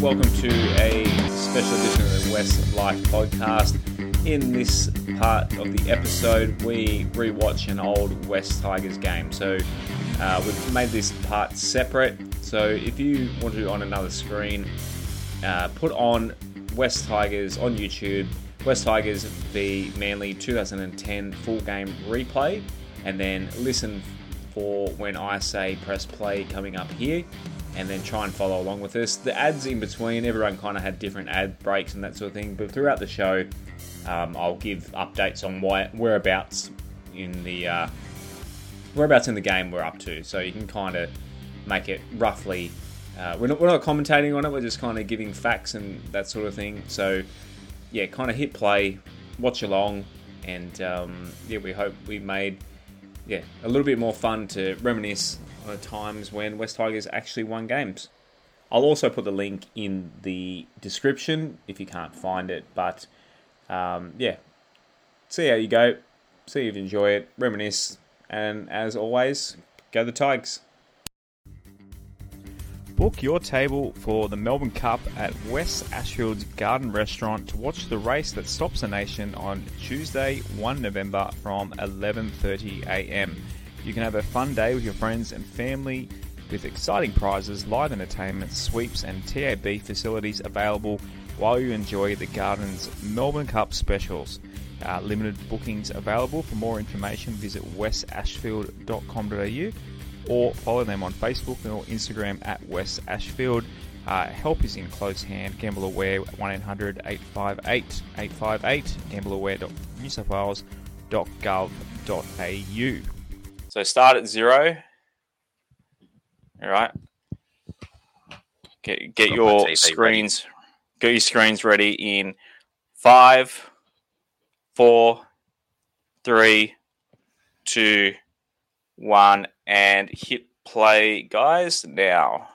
Welcome to a special edition of the West Life podcast. In this part of the episode, we rewatch an old West Tigers game. So uh, we've made this part separate. So if you want to on another screen, uh, put on West Tigers on YouTube, West Tigers v Manly 2010 full game replay, and then listen for when I say press play coming up here and then try and follow along with us. The ads in between, everyone kind of had different ad breaks and that sort of thing, but throughout the show, um, I'll give updates on why, whereabouts in the uh, whereabouts in the game we're up to, so you can kind of make it roughly. Uh, we're, not, we're not commentating on it, we're just kind of giving facts and that sort of thing. So, yeah, kind of hit play, watch along, and um, yeah, we hope we made yeah a little bit more fun to reminisce on times when West Tigers actually won games. I'll also put the link in the description if you can't find it. But um, yeah, see how you go, see if you enjoy it, reminisce, and as always, go the Tigers. Book your table for the Melbourne Cup at West Ashfield's Garden Restaurant to watch the race that stops the nation on Tuesday, 1 November from 11:30 a.m. You can have a fun day with your friends and family with exciting prizes, live entertainment, sweeps, and TAB facilities available while you enjoy the Gardens Melbourne Cup specials. Uh, limited bookings available. For more information, visit westashfield.com.au or follow them on Facebook or Instagram at West Ashfield. Uh, help is in close hand. Gamble Aware 1 800 858 858 gambleaware.newsouthwales.gov.au. So start at zero. All right. Get get your TV screens. Get your screens ready in five, four, three, two, one, and hit play, guys. Now.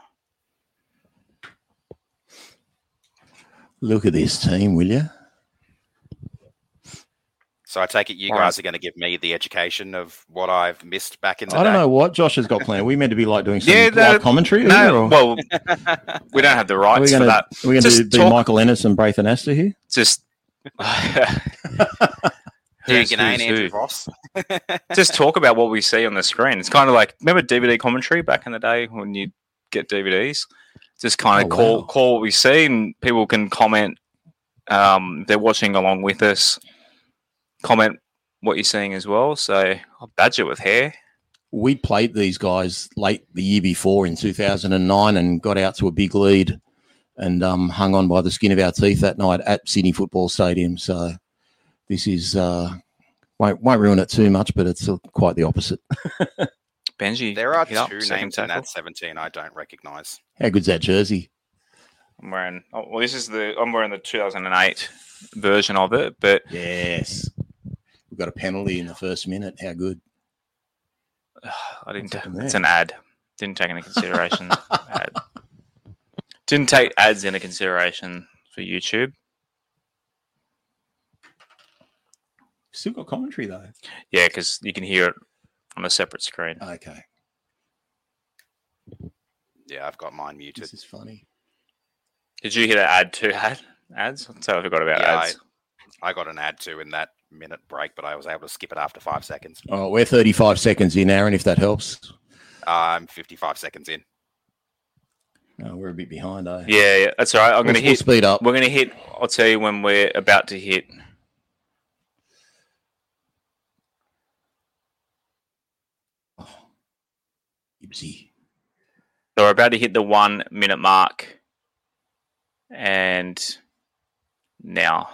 Look at this team, will you? So I take it you guys are going to give me the education of what I've missed back in the day. I don't day. know what Josh has got planned. Are we meant to be like doing some Yeah, live commentary? here, No, or well, we don't have the are rights we for going that. to are going to be talk- Michael Ennis and Braith Anasta here? Just. Who's- Ganane, who's Andrew? Ross. just talk about what we see on the screen. It's kind of like remember DVD commentary back in the day when you get DVDs. Just kind of Oh, call wow. call what we see, and people can comment. Um, they're watching along with us. Comment what you're seeing as well. So I'll badger with hair. We played these guys late the year before in 2009 and got out to a big lead and um, hung on by the skin of our teeth that night at Sydney Football Stadium. So this is uh, won't won't ruin it too much, but it's uh, quite the opposite. Benji, There are two up, names in that 17 I don't recognise. How good's that jersey? I'm wearing. Oh, well, this is the I'm wearing the 2008 version of it, but Yes. We've got a penalty in the first minute. How good? I didn't. What's It's an ad. Didn't take into consideration. ad. Didn't take ads into consideration for YouTube. Still got commentary though. Yeah, because you can hear it on a separate screen. Okay. Yeah, I've got mine muted. This is funny. Did you hear an ad to ad ads? So I forgot about Yeah, ads. I got an ad too in that minute break, but I was able to skip it after five seconds. Oh, we're 35 seconds in, Aaron, if that helps. I'm 55 seconds in. Oh, we're a bit behind, eh? Yeah, yeah, that's all right. I'm We'll- going to we'll hit. speed up. We're going to hit. I'll tell you when we're about to hit. Oh, Gibbsy. So we're about to hit the one minute mark, and now.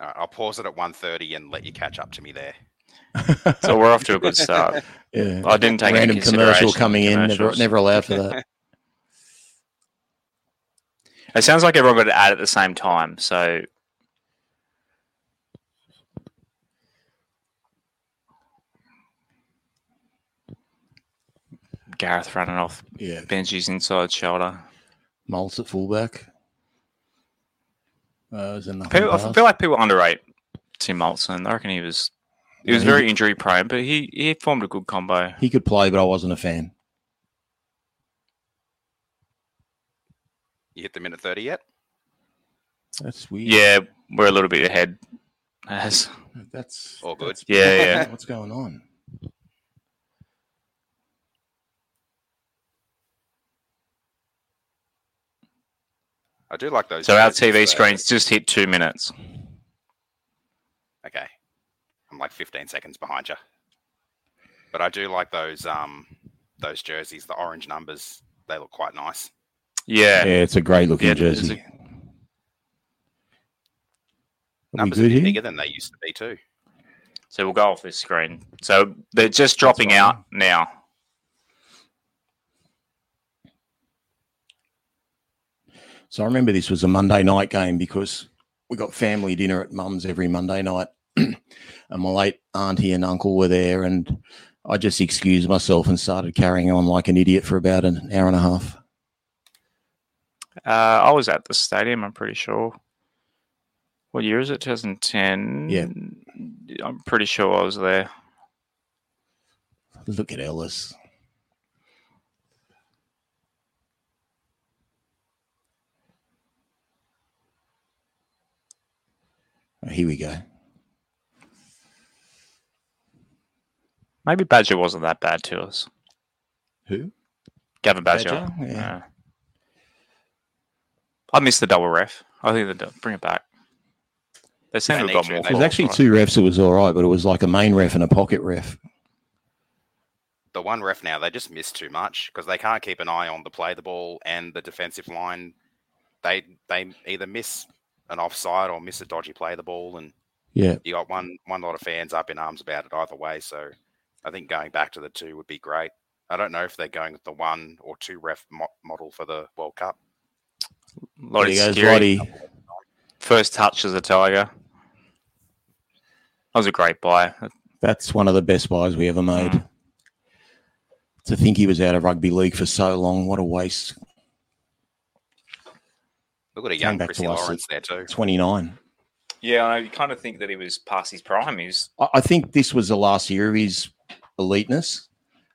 All right, I'll pause it at 1.30 and let you catch up to me there. So we're off to a good start. yeah. I didn't take Random any commercial coming in. Never, never allowed for that. It sounds like everyone got an ad at the same time. So Gareth running off Yeah. Benji's inside shoulder. Maltz at fullback. Uh, was there nothing People, I feel like people underrate Tim Moltzen. I reckon he was he was Yeah, he- very injury prone, but he, he formed a good combo. he could play, but I wasn't a fan. You hit the minute 30 yet? That's weird. Yeah, we're a little bit ahead. As That's All good. that's- Yeah, yeah. What's going on? I do like those. so our TV though. screens just hit two minutes. Okay. I'm like 15 seconds behind you. But I do like those um those jerseys, the orange numbers. They look quite nice. Yeah, Yeah, it's a great looking Yeah, jersey. Are Numbers are good a bit here? bigger than they used to be too. So we'll go off this screen. So they're just dropping fine. out now. So I remember this was a Monday night game because we got family dinner at mum's every Monday night. and my late auntie and uncle were there and I just excused myself and started carrying on like an idiot for about an hour and a half. Uh, I was at the stadium. I'm pretty sure. What year is it? 2010. Yeah. I'm pretty sure I was there. Look at Ellis. Here we go. Maybe Badger wasn't that bad to us. Who? Gavin Badger. Badger? Yeah. Yeah. I missed the double ref. I think they bring it back. They seem to need have got to, more. they There's actually right? two refs that was all right, but it was like a main ref and a pocket ref. The one ref now, they just miss too much because they can't keep an eye on the play the ball and the defensive line. They they either miss an offside or miss a dodgy play the ball, and Yeah. you got one one lot of fans up in arms about it either way. So I think going back to the two would be great. I don't know if they're going with the one or two ref mo- model for the World Cup. Lottie there you. Lottie. First touch as a Tiger. That was a great buy. That's one of the best buys we ever made. Mm. To think he was out of rugby league for so long, what a waste. Look at a young back Chrissy Lawrence there too. 29. Yeah, I kind of think that he was past his prime. He's I, I think this was the last year of his eliteness.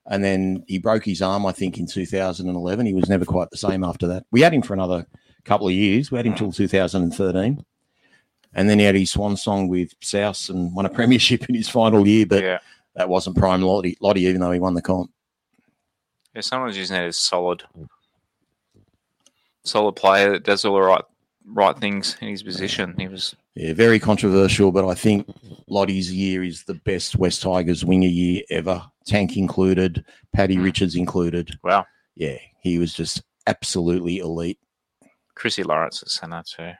And then he broke his arm, I think, in 2011. He was never quite the same after that. We had him for another couple of years. We had him till 2013. And then he had his swan song with South and won a premiership in his final year. But yeah. that wasn't prime Lottie, Lottie, even though he won the comp. Yeah, someone's using it as solid, solid player that does all the right, right things in his position. He was Yeah, very controversial, but I think Lottie's year is the best West Tigers winger year ever. Tank included, Paddy Mm. Richards included. wow. Yeah, he was just absolutely elite. Chrissy Lawrence at centre too.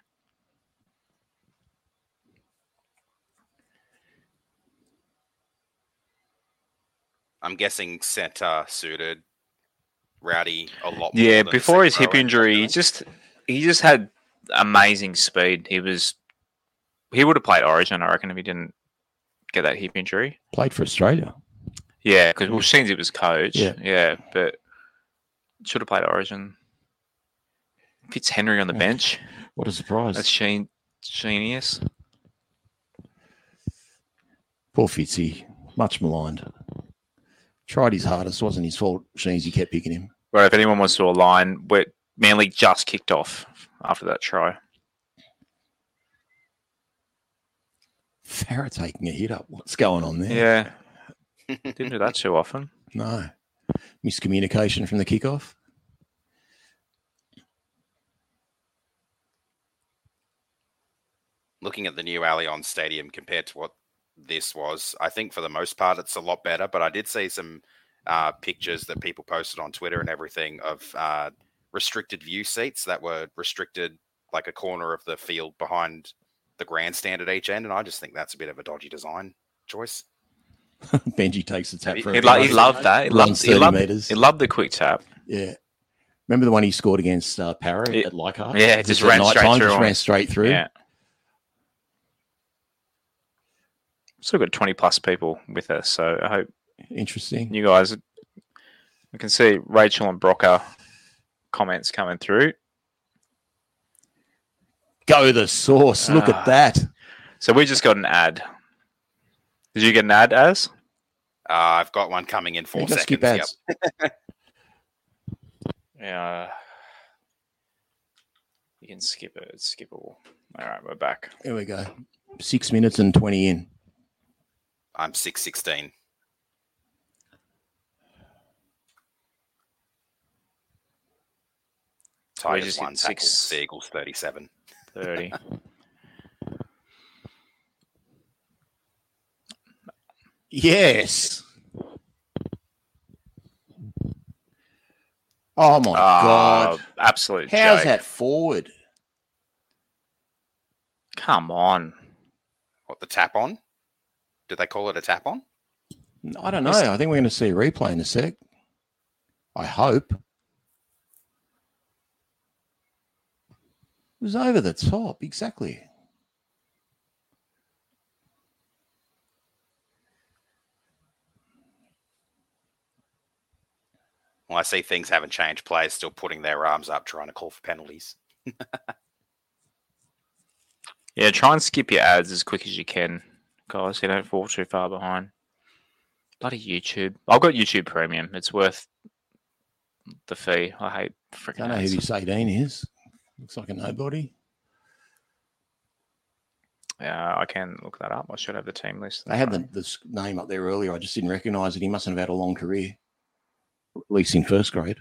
I'm guessing centre suited Rowdy a lot. more Yeah, than before his hip injury, he just he just had amazing speed. He was he would have played Origin, I reckon, if he didn't get that hip injury. Played for Australia. Yeah, because well, Sheensy was coach. Yeah. yeah, but should have played Origin. Fitzhenry on the Yeah. bench. What a surprise. That's Sheen Sheenius. Poor Fitzy, much maligned. Tried his hardest, It wasn't his fault. Sheensy kept picking him. Where if anyone wants to align, where Manly just kicked off after that try. Farah taking a hit up. What's going on there? Yeah, didn't do that too often. No. Miscommunication from the kickoff. looking at the new Allianz Stadium compared to what this was, I think for the most part it's a lot better. But I did see some uh, pictures that people posted on Twitter and everything of uh, restricted view seats that were restricted like a corner of the field behind the grandstand at each end, and I just think that's a bit of a dodgy design choice. Benji takes the tap He- for He, a lo- he run. loved that. He Runs loved, he loved, metres. he loved the quick tap. Yeah. Remember the one he scored against uh, Para Yeah. at Leichhardt? Yeah, it just at ran straight time, through Just ran straight through. Yeah. Still got 20 plus people with us, so I hope Interesting. you guys. We can see Rachel and Brocker comments coming through. Go the source. Look Ah. at that. So we just got an ad. Did you get an ad as? Uh, I've got one coming in four seconds. skip Yep. Yeah. You can skip it. It's skippable. All right, we're back. Here we go. Six minutes and 20 in. I'm six sixteen. Tigers just one six. The Eagles thirty seven. 30. Yes. Oh my Ah, God. absolute How's joke. that forward? Come on. What the tap on? Did they call it a tap on? I don't know. I think we're going to see a replay in a sec. I hope. It was over the top. Exactly. Well, I see things haven't changed. Players still putting their arms up, trying to call for penalties. Yeah, try and skip your ads as quick as you can, guys. You don't fall too far behind. Bloody YouTube. I've got YouTube Premium. It's worth the fee. I hate freaking I Don't know who ads. this 18 is. Looks like a nobody. Yeah, I can look that up. I should have the team list. They had the, the name up there earlier. I just didn't recognize it. He mustn't have had a long career, at least in first grade.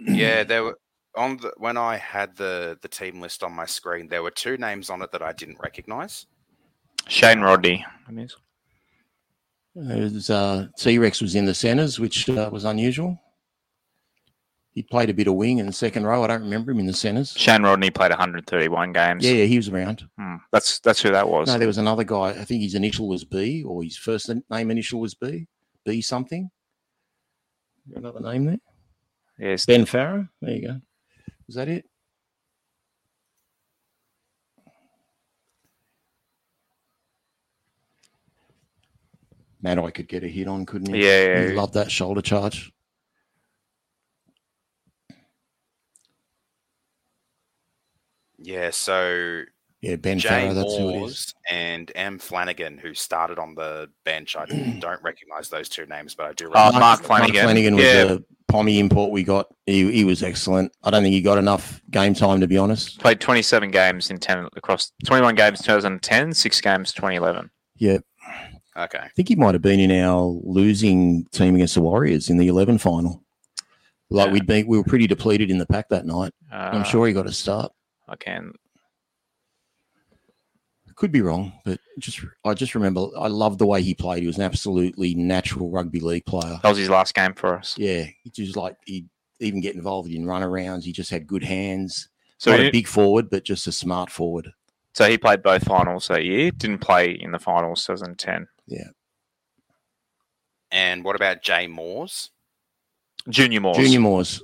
yeah, there were on the when I had the the team list on my screen, there were two names on it that I didn't recognize. Shane Rodney. There's, uh, T-Rex was in the centres, which uh, was unusual. He played a bit of wing in the second row. I don't remember him in the centres. Shane Rodney played 131 games. Yeah, yeah, he was around. Hmm, That's that's who that was. No, there was another guy. I think his initial was B, or his first name initial was B. B something. Another name there. yes. Ben Farrow. There you go. Was that it? Man, I could get a hit on, couldn't he? Yeah, yeah, He yeah. loved that shoulder charge. Yeah, so Yeah, Ben Jay Farrow. That's who it is. And M Flanagan, who started on the bench. I don't recognize those two names, but I do. Oh, Recognize Mark them. Flanagan. Flanagan was Yeah. the Pommy import we got. He, he was excellent. I don't think he got enough game time, to be honest. Played 27 games in 10 across 21 games 2010, six games 2011. Yeah, Okay, I think he might have been in our losing team against the Warriors in the 11 final. Like Yeah. we'd been, we were pretty depleted in the pack that night. Uh, I'm sure he got a start. I can. Could be wrong, but just I just remember I loved the way he played. He was an absolutely natural rugby league player. That was his last game for us. Yeah, he just like he even get involved in runarounds. He just had good hands. So Not he, a big forward, but just a smart forward. so he played both finals that year. Didn't play in the finals 2010. And what about Jay Moors? Junior Moors. Junior Moors.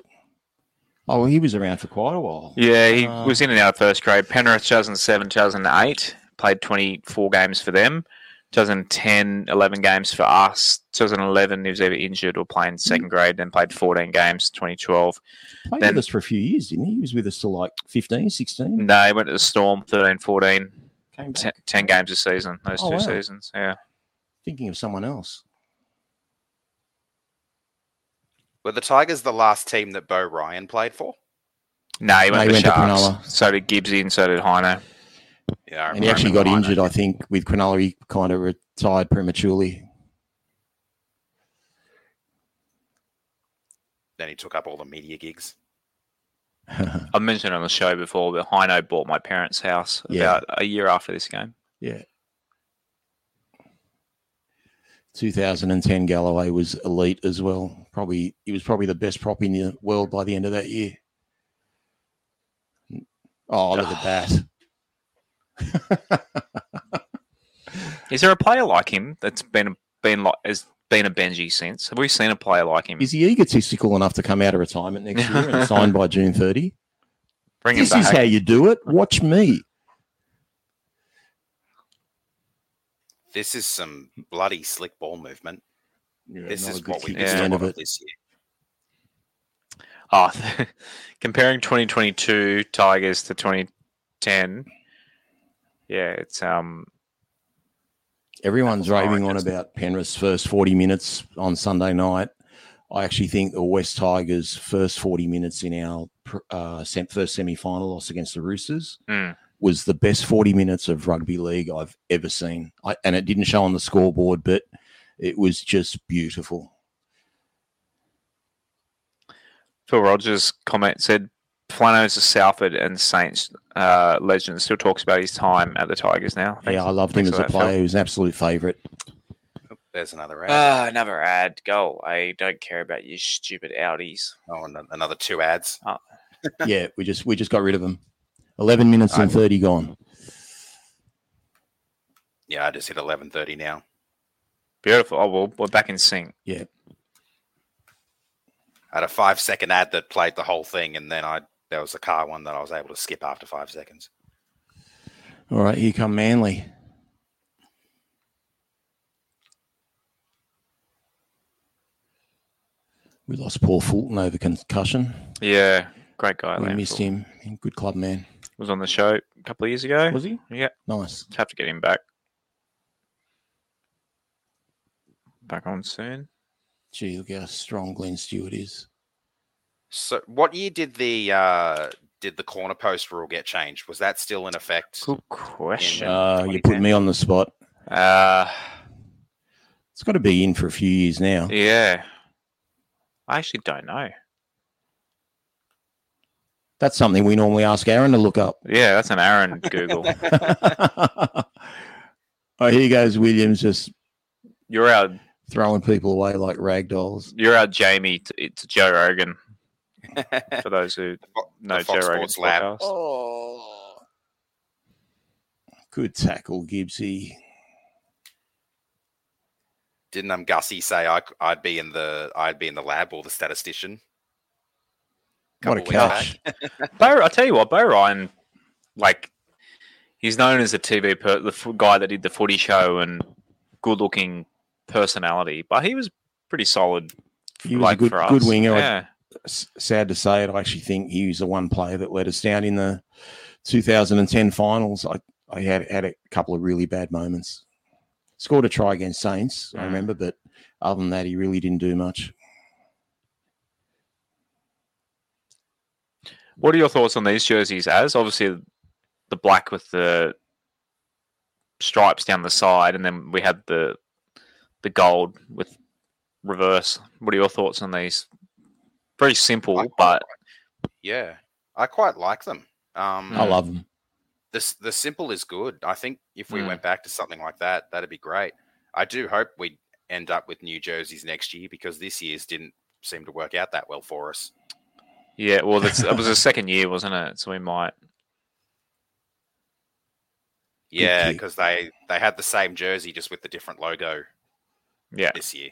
Oh, well, he was around for quite a while. Yeah, he Uh, was in and out of first grade. Penrith 2007, 2008. Played 24 games for them. 2010, 11 games for us. 2011, he was either injured or playing second grade. Then played 14 games. 2012. Played Then- with us for a few years, didn't he? He was with us till like 15, 16. No, he went to the Storm. 13, 14. 10, 10 games a season. Those Oh, two wow. seasons. Yeah. Thinking of someone else. Were the Tigers the last team that Beau Ryan played for? No, he No, went, he to, went to Cronulla. so did Gibbsy and so did Hino. Yeah, I And he actually got Ryan. injured, I think, with Cronulla. He kind of retired prematurely. Then he took up all the media gigs. I've mentioned on the show before, but Hino bought my parents' house Yeah. about a year after this game. yeah. 2010 Galloway was elite as well. Probably he was probably the best prop in the world by the end of that year. Oh, look at that. Ah. Is there a player like him that's been been like has been a Benji since? Have we seen a player like him? Is he egotistical enough to come out of retirement next year and sign by June 30? Bring This is how you do it. Watch me. This is some bloody slick ball movement. Yeah, this is what we kick Yeah. at missed the a end lot of of it. this year. Oh, comparing 2022 Tigers to 2010. Yeah, it's um Everyone's raving on about Penrith's first 40 minutes on Sunday night. I actually think the West Tigers' first 40 minutes in our uh, sem- first semi final loss against the Roosters Mm. Was the best 40 minutes of rugby league I've ever seen. I, and it didn't show on the scoreboard, but it was just beautiful. Phil Rogers' comment said Flano's a Salford and Saints uh, legend. Still talks about his time at the Tigers now. Thanks- yeah, I loved him thanks as a that, Phil. player. He was an absolute favourite. There's another ad. Ah, another ad. Go. I don't care about your stupid Audis. oh, and another two ads. yeah, we just we just got rid of him. 11 minutes and I- 30 gone. Yeah, I just hit 11:30 now. Beautiful. Oh, well, we're back in sync. Yeah. I had a five second ad that played the whole thing, and then I there was a car one that I was able to skip after five seconds. All right, here come Manly. We lost Paul Fulton over concussion. Yeah, great guy. we Landfill. missed him. Good club man. Was on the show a couple of years ago. Was he? Yeah, Nice. have to get him back. Back on soon. Gee, look how strong Glenn Stewart is. So, what year did the uh, did the corner post rule get changed? Was that still in effect? Good question. Uh, you put me on the spot. Uh, It's got to be in for a few years now. yeah. I actually don't know. That's something we normally ask Aaron to look up. Yeah, that's an Aaron Google. oh, here goes Williams just You're our throwing people away like rag dolls. you're our Jamie to, to Joe Rogan. For those who know the Joe Fox Rogan's Sports Lab. podcast. Oh. Good tackle, Gibbsy. Didn't um Gussie say I, would be in the I'd be in the lab or the statistician? What a catch. Beau, I tell you what, Beau Ryan, like, he's known as a TV per, the guy that did the Footy Show and good-looking personality, but he was pretty solid. He was like, a good, good winger. Yeah, sad to say it, I actually think he was the one player that let us down in the 2010 finals. I, I had had a couple of really bad moments. Scored a try against Saints, I Mm. remember, but other than that, he really didn't do much. What are your thoughts on these jerseys? As obviously the black with the stripes down the side, and then we had the the gold with reverse. What are your thoughts on these? Very simple, I quite but like- yeah, I quite like them. Um, I love them. the the simple is good. I think if we Mm. went back to something like that, that'd be great. I do hope we end up with new jerseys next year because this year's didn't seem to work out that well for us. Yeah. Well, that's, it was a second year, wasn't it? So we might. Yeah, because they they had the same jersey just with the different logo Yeah. this year.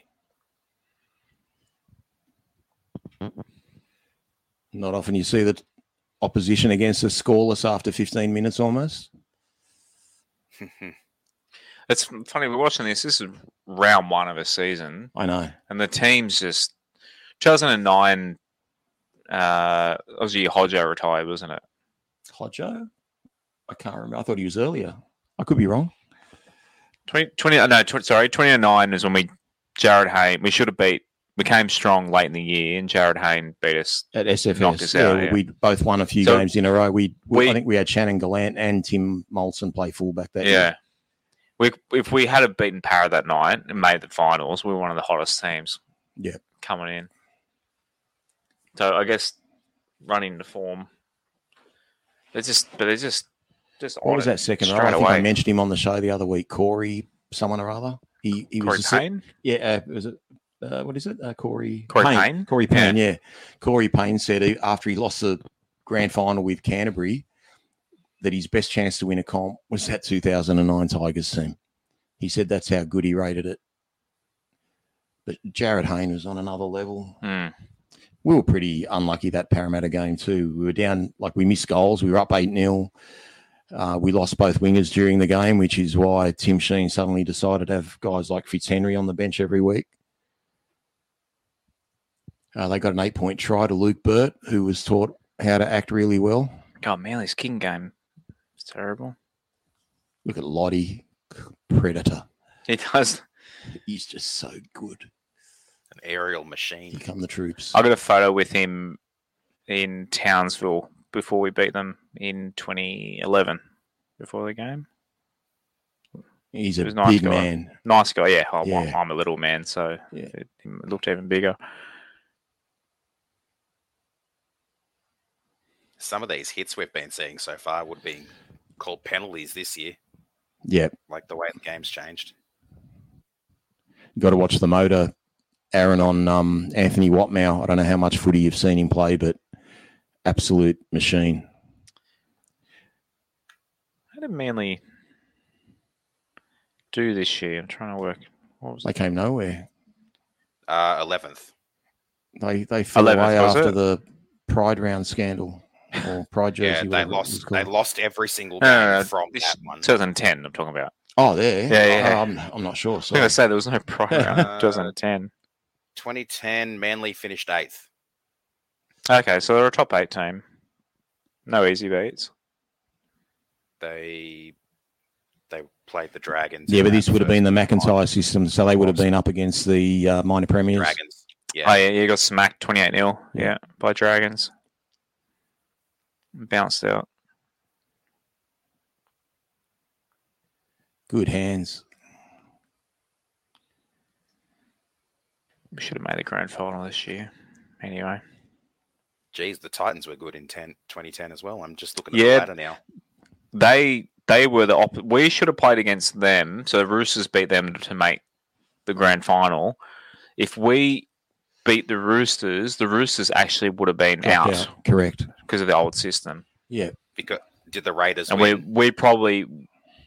Not often you see the opposition against us scoreless after 15 minutes almost. It's funny. We're watching this. This is round one of a season, I know. and the team's just 2009. Uh, Aussie Hodjo retired, wasn't it? Hodjo? I can't remember. I thought he was earlier. I could be wrong. 20, 20 uh, no, 20, sorry, 2009 is when we, Jarryd Hayne, we should have beat, we came strong late in the year, and Jarryd Hayne beat us. At Knocked SFS. us yeah, out, yeah. we both won a few So games in a row. We, we, we- I think we had Shannon Gallant and Tim Moltzen play fullback that Yeah. year. We, if we had have beaten Para that night and made the finals, we were one of the hottest teams. Yeah. Coming in. So I guess running the form. It's just, but it's just, just What was that second row? I think I mentioned him on the show the other week. Corey, someone or other. He he Corey was a Payne? yeah. Uh, was it uh, what is it? Uh, Corey Corey Payne? Corey Payne. Yeah. Corey Payne said he, after he lost the grand final with Canterbury that his best chance to win a comp was that 2009 Tigers team. He said that's how good he rated it. But Jarryd Hayne was on another level. Hmm. We were pretty unlucky that Parramatta game too. We were down like we missed goals. We were up eight 0 uh, We lost both wingers during the game, which is why Tim Sheens suddenly decided to have guys like Fitzhenry on the bench every week. Uh, they got an eight point try to Luke Burt, who was taught how to act really well. God, Manly's king game. It's terrible. Look at Lottie, predator. He does. He's just so good. Aerial Here machine. come the troops. I got a photo with him in Townsville before we beat them in 2011 before the game. He's He a was nice big guy. man. Nice guy, yeah. I'm, Yeah. I'm a little man, so Yeah. it, it looked even bigger. Some of these hits we've been seeing so far would be called penalties this year, Yeah, like the way the game's changed. got to watch the motor. Aaron on um, Anthony Watmough. I don't know how much footy you've seen him play, but absolute machine. How did Manly do this year? I'm trying to work. What was They came nowhere. Uh, 11th. They they fell 11th, away after it? the Pride round scandal or Pride jersey. Yeah, they whatever it was lost. They lost every single No, game no, no, from this- that one. 2010? I'm talking about. Oh, there. Yeah, yeah. Oh, I'm, I'm not sure. I was going to say there was no pride round. Uh, 2010. 2010, Manly finished eighth. Okay, so they're a top eight team. No easy beats. They they played the Dragons. yeah, but this would have been the first McIntyre system, so they would have been up against the uh, minor premiers. Dragons. Yeah, Oh, yeah, you got smacked 28 0. Yeah, by Dragons. Bounced out. Good hands. We should have made the grand final this year. Anyway. Geez, the Titans were good in 10, 2010 as well. I'm just looking at Yeah. the ladder now. they they were the op- we should have played against them. So the Roosters beat them to make the grand final. If we beat the Roosters, the Roosters actually would have been Dropped out Correct. because of the old system, Yeah. Because did the Raiders and we win? we probably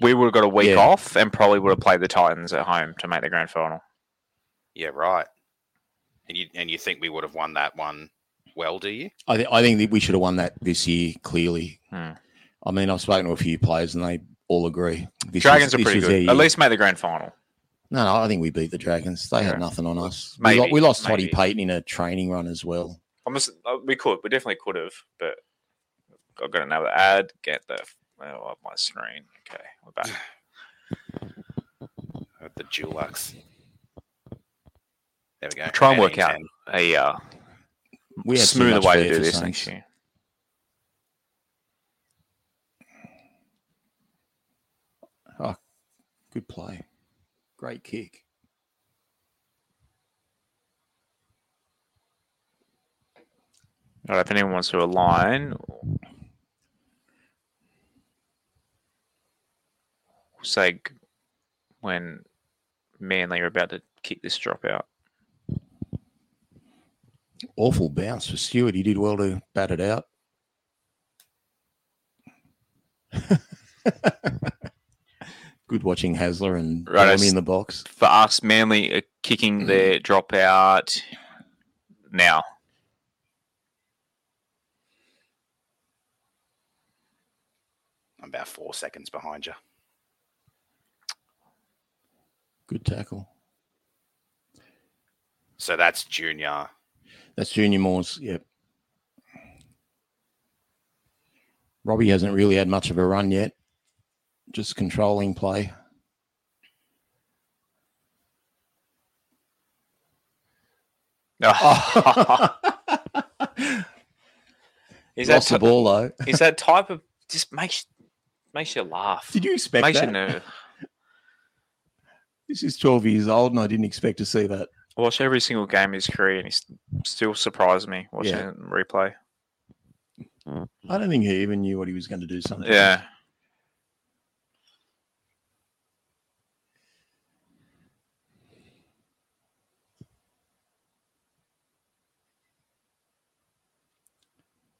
we would have got a week Yeah. off and probably would have played the Titans at home to make the grand final. Yeah, right. And you and you think we would have won that one well? Do you? I, th- I think that we should have won that this year, clearly. Hmm. I mean, I've spoken to a few players and they all agree. This Dragons was- are pretty good. At least made the grand final. No, no, I think we beat the Dragons. They Yeah. had nothing on us. we, lo- Maybe, we lost Toddy maybe. Payten in a training run as well. Almost, uh, we could, we definitely could have, but I've got another ad. Get the oh, up my screen. Okay, we're back. At the Dulux. There we go. Try and work out a uh, We had smoother way to do this Saints. next year. Good play. Great kick. All right, if anyone wants to align, say g- when Manly are about to kick this drop out. Awful bounce for Stewart. He did well to bat it out. Good watching Hasler and Right, I in the box. For us, Manly are kicking mm. their dropout now. I'm about four seconds behind you. Good tackle. So that's Junior. That's Junior Moors. Yep. Robbie hasn't really had much of a run yet. Just controlling play. Oh. Is that Lost the ball though. is that type of just makes makes you laugh. Did you expect makes that? you nerve. This is 12 years old, and I didn't expect to see that. I watch every single game of his career, and he still surprised me watching Yeah. it replay. Mm. I don't think he even knew what he was going to do. Sometimes. Yeah,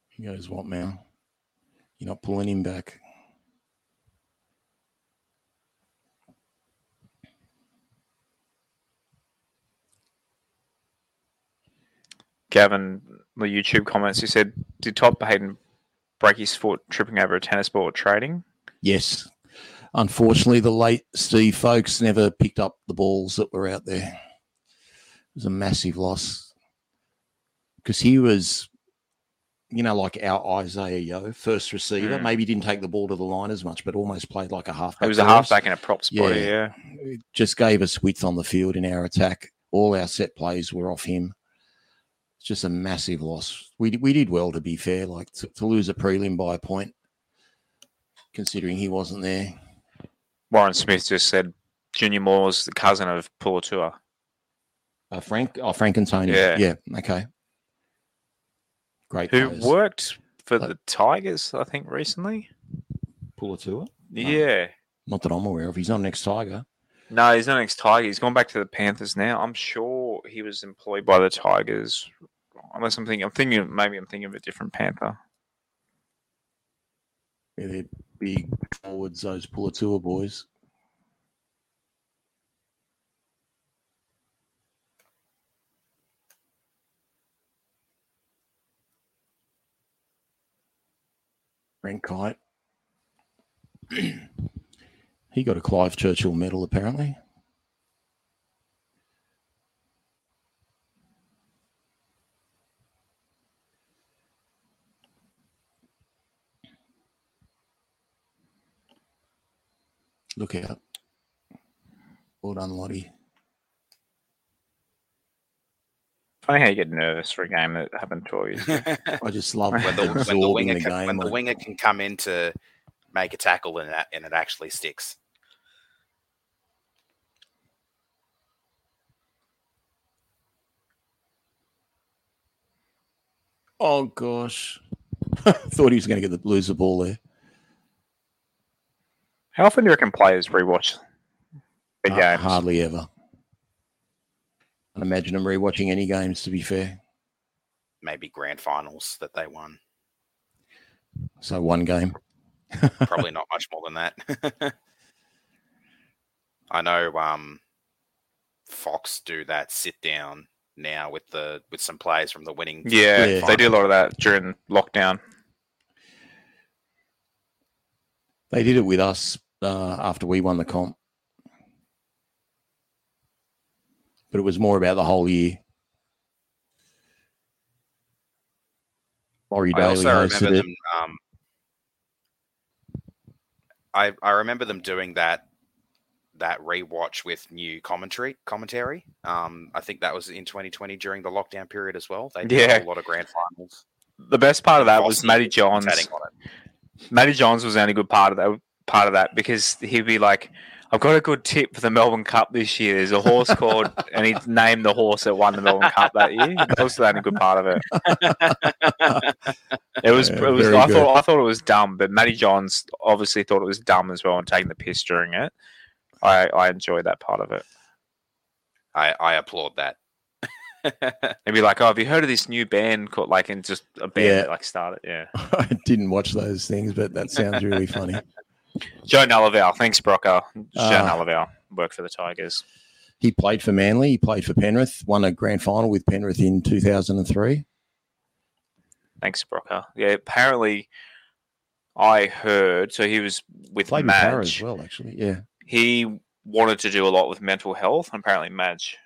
He goes, "What, man? You're not pulling him back." Gavin, the YouTube comments, he said, "Did Todd Hayden break his foot tripping over a tennis ball trading?" Yes. Unfortunately, the late Steve Folkes never picked up the balls that were out there. It was a massive loss because he was, you know, like our Isaiah Yeo, first receiver. Mm. Maybe didn't take the ball to the line as much, but almost played like a halfback. It was a halfback in a prop spot. Yeah. Yeah, It just gave us width on the field in our attack. All our set plays were off him. It's just a massive loss. We we did well to be fair, like to, to lose a prelim by a point, considering he wasn't there. Warren Smith just said Junior Moore's the cousin of Puletua. Uh, Frank, oh Frank and Tony. Yeah. yeah, okay. Great. Who players. worked for Like- the Tigers, I think, recently. Puletua? Yeah. Not that I'm aware of. He's not next Tiger. No, he's not ex Tiger. He's gone back to the Panthers now. I'm sure he was employed by the Tigers. Unless I'm thinking, I'm thinking maybe I'm thinking of a different Panther. Yeah, they're big forwards, those Puletua boys. Brent Kite. he got a Clive Churchill medal, apparently. Look out. Well done, Lottie. Funny how you get nervous for a game that happened 12 years ago. I just love when the, when the winger the can, game. when the winger can come in to make a tackle and that and it actually sticks. Oh gosh, I thought he was going to get the lose the ball there. How often do you reckon players rewatch the Uh, games? hardly ever. I can't imagine them rewatching any games. To be fair, Maybe grand finals that they won. so one game. Probably not much more than that. I know um, Fox do that sit down now with the with some players from the winning. Yeah, Yeah. they do a lot of that during lockdown. They did it with us uh, after we won the comp, but it was more about the whole year. Laurie I Daly also hosted remember it. them. Um, I I remember them doing that that rewatch with new commentary commentary. Um, I think that was in 2020 during the lockdown period as well. They did Yeah. a lot of grand finals. The best part of that was Fossey Matty Johns. commentating. Matty Johns was the only good part of that part of that because he'd be like, I've got a good tip for the Melbourne Cup this year. There's a horse called and he'd name the horse that won the Melbourne Cup that year. That was the only good part of it. It was Yeah, it was I good. thought I thought it was dumb, but Matty Johns obviously thought it was dumb as well and taking the piss during it. I, I enjoyed that part of it. I I applaud that. They'd be like, Oh, have you heard of this new band called like and just a band Yeah. that like started? Yeah. I didn't watch those things, but that sounds really funny. Joe Galuvao, thanks, Brocker. Joe Ah. Galuvao worked for the Tigers. He played for Manly. He played for Penrith. Won a grand final with Penrith in 2003. Thanks, Brocker. Yeah, apparently I heard so he was with Played with Para as well, actually. Yeah. He wanted to do a lot with mental health, and apparently Madge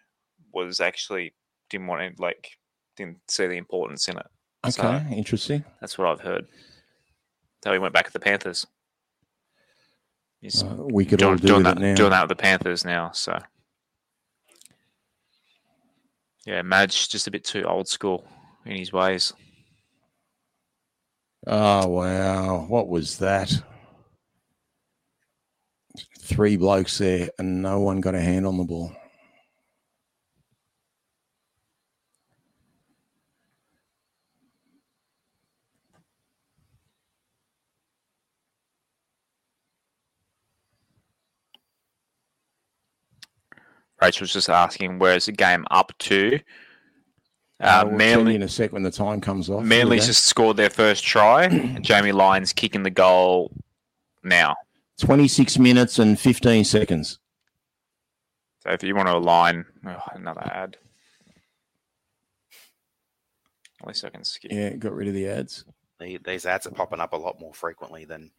was actually didn't want to like didn't see the importance in it. Okay. So- Interesting. That's what I've heard. So he went back to the Panthers. He's Uh, we could all do doing that now. doing that with the Panthers now. So yeah, Madge just a bit too old school in his ways. Oh wow! What was that? Three blokes there, and no one got a hand on the ball. Rachel's just asking where's the game up to. Uh, Uh, we'll tell you Manly, in a sec when the time comes off. Manly's Okay. just scored their first try. Jamie Lyons kicking the goal now. 26 minutes and 15 seconds. So if you want to align, oh, another ad. At least I can skip. Yeah, got rid of the ads. The- These ads are popping up a lot more frequently than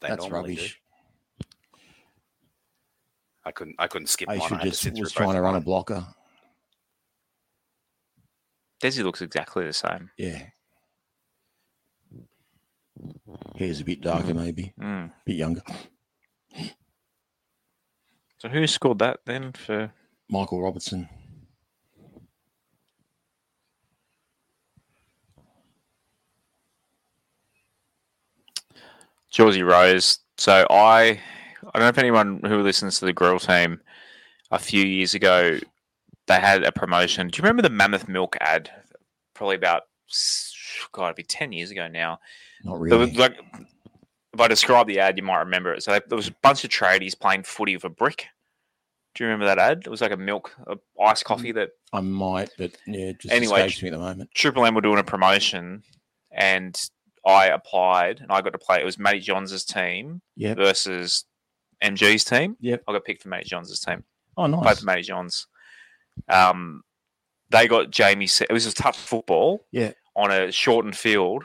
they That's normally do. Rubbish. I couldn't I couldn't skip I one. should I had to just sit through was trying to run a mine. blocker. Desi looks exactly the same. Yeah. Hair's a bit darker, maybe. Mm. bit younger. So who scored that then for? Michael Robertson. Georgie Rose. So I, I don't know if anyone who listens to the Grill team a few years ago, they had a promotion. Do you remember the Mammoth Milk ad? Probably about, God, it'd be 10 years ago now. Not really. like, if I describe the ad, you might remember it. So there was a bunch of tradies playing footy with a brick. Do you remember that ad? It was like a milk, a iced mm, coffee that I might, but yeah, just Anyway, me at the moment. Triple M were doing a promotion, and I applied, and I got to play. It was Matty Johns' team Yep. versus MG's team. Yep. I got picked for Matty Johns' team. Oh, Played nice. for Matty Johns. Um, they got Jamie. It was a tough football. Yeah. On a shortened field.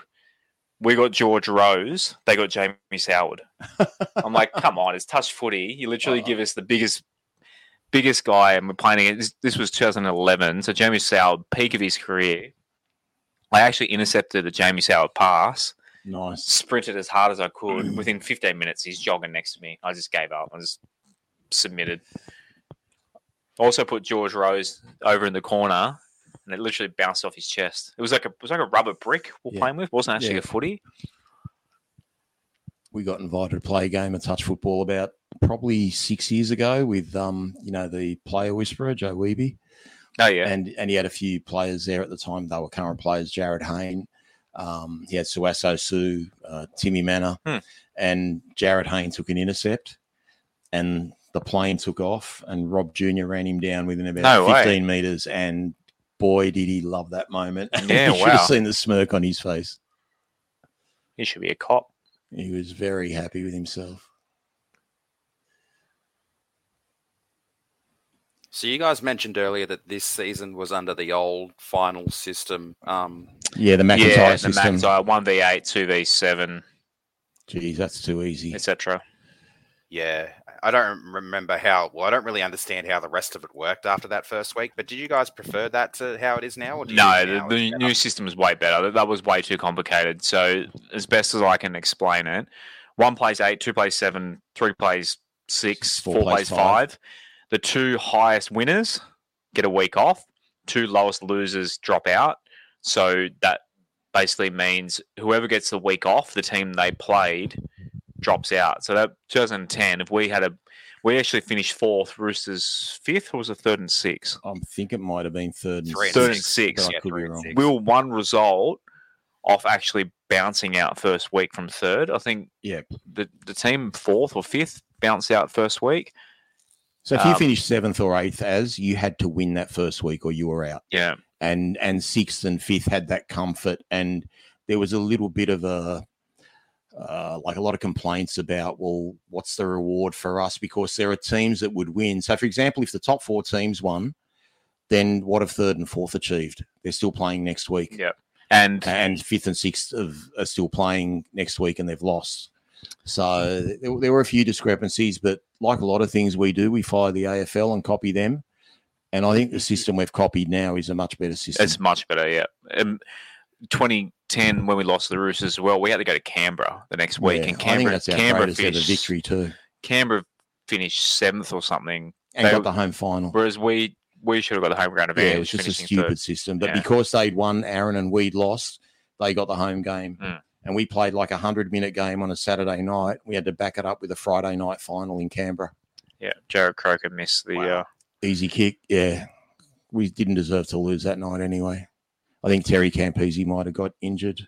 We got George Rose. They got Jamie Soward. I'm like, come on, it's touch footy. You literally Oh. give us the biggest, biggest guy, and we're playing against. This, this was 2011, so Jamie Soward, peak of his career. I actually intercepted a Jamie Soward pass, Nice. sprinted as hard as I could. Within 15 minutes, he's jogging next to me. I just gave up. I just submitted. Also put George Rose over in the corner, and it literally bounced off his chest. It was like a it was like a rubber brick we're Yeah. playing with. It wasn't actually Yeah. a footy. we got invited to play a game of touch football about probably six years ago with um, you know, the player whisperer, Joe Weeby. Oh yeah, And and he had a few players there at the time. They were current players, Jarryd Hayne. Um, he had Suaso Su, uh, Timmy Manor, Hmm. and Jarryd Hayne took an intercept and the plane took off and Rob Jr. ran him down within about No way. 15 meters and boy did he love that moment. Yeah, you should wow. have seen the smirk on his face. he should be a cop. He was very happy with himself. So you guys mentioned earlier that this season was under the old final system. Um, Yeah, the McIntyre yeah, the. McIntyre one v eight, two v seven, Geez, that's too easy. etc. yeah, I don't remember how. Well, I don't really understand how the rest of it worked after that first week. But did you guys prefer that to how it is now? Or No, the, the new system is way better. That- That was way too complicated. So, as best as I can explain it, one plays eight, two plays seven, three plays six, Four four, plays plays five. The two highest winners get a week off. Two lowest losers drop out. So that basically means whoever gets the week off, the team they played drops out. So that 2010, if we had a, we actually finished fourth. Roosters fifth, or was it third and sixth? I think it might have been third and Three and six. Third and six. Yeah, could three be and wrong. six. we were one result off actually bouncing out first week from third. I think Yeah. the, the team fourth or fifth bounced out first week. So if you Um, finished seventh or eighth, as you had to win that first week, or you were out. Yeah. And and sixth and fifth had that comfort, and there was a little bit of a uh, like a lot of complaints about well, what's the reward for us? Because there are teams that would win. So, for example, if the top four teams won, then what have third and fourth achieved? They're still playing next week, Yeah. And and fifth and sixth of, are still playing next week, and they've lost. So there, there were a few discrepancies, but like a lot of things we do, we follow the AFL and copy them. And I think the system we've copied now is a much better system. it's much better, yeah. Um, 2010, when we lost the Roosters as well, we had to go to Canberra the next week. Yeah, and Canberra, Canberra, finished, victory too, Canberra finished seventh or something, and They- got the home final. whereas we we should have got the home ground advantage. Yeah, it was just a stupid third. system, but Yeah. because they'd won, Aaron and we'd lost, they got the home game. Mm. And we played like a hundred minute game on a Saturday night. We had to back it up with a Friday night final in Canberra. Yeah, Jarrod Croker missed the. Wow. Uh, Easy kick. Yeah. We didn't deserve to lose that night anyway. I think Terry Campese might have got injured.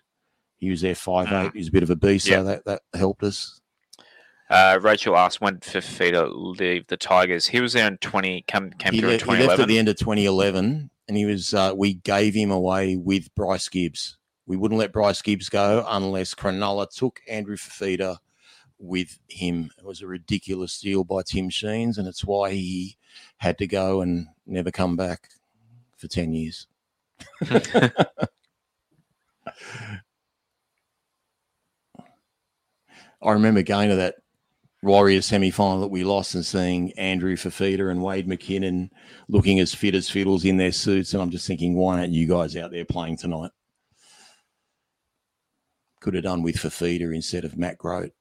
He was there five Mm. eight. He's a bit of a beast, Yeah. so that, that helped us. uh, Rachel asked when Fifita leave the Tigers. He was there in 20, came, came He, through le- in he left at the end of 2011, and he was. Uh, we gave him away with Bryce Gibbs. We wouldn't let Bryce Gibbs go unless Cronulla took Andrew Fifita with him. It was a ridiculous deal by Tim Sheens, and it's why he had to go and never come back for 10 years. I remember going to that Warriors semi final that we lost and seeing Andrew Fifita and Wade McKinnon looking as fit as fiddles in their suits. And I'm just thinking, why aren't you guys out there playing tonight? could have done with Fifita instead of Matt Grote.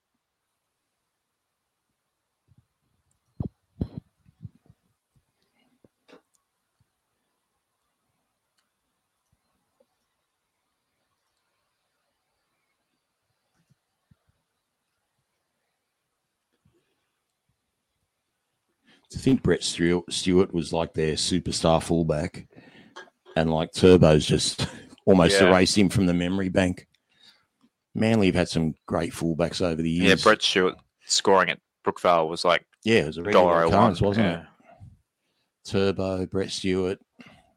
to think Brett Stewart was like their superstar fullback, and like Turbo's just almost yeah. erased him from the memory bank. Manly have had some great fullbacks over the years. Yeah. Brett Stewart scoring at Brookvale was like Yeah, it was a regular dollar one, occurrence, wasn't yeah. it? Turbo, Brett Stewart,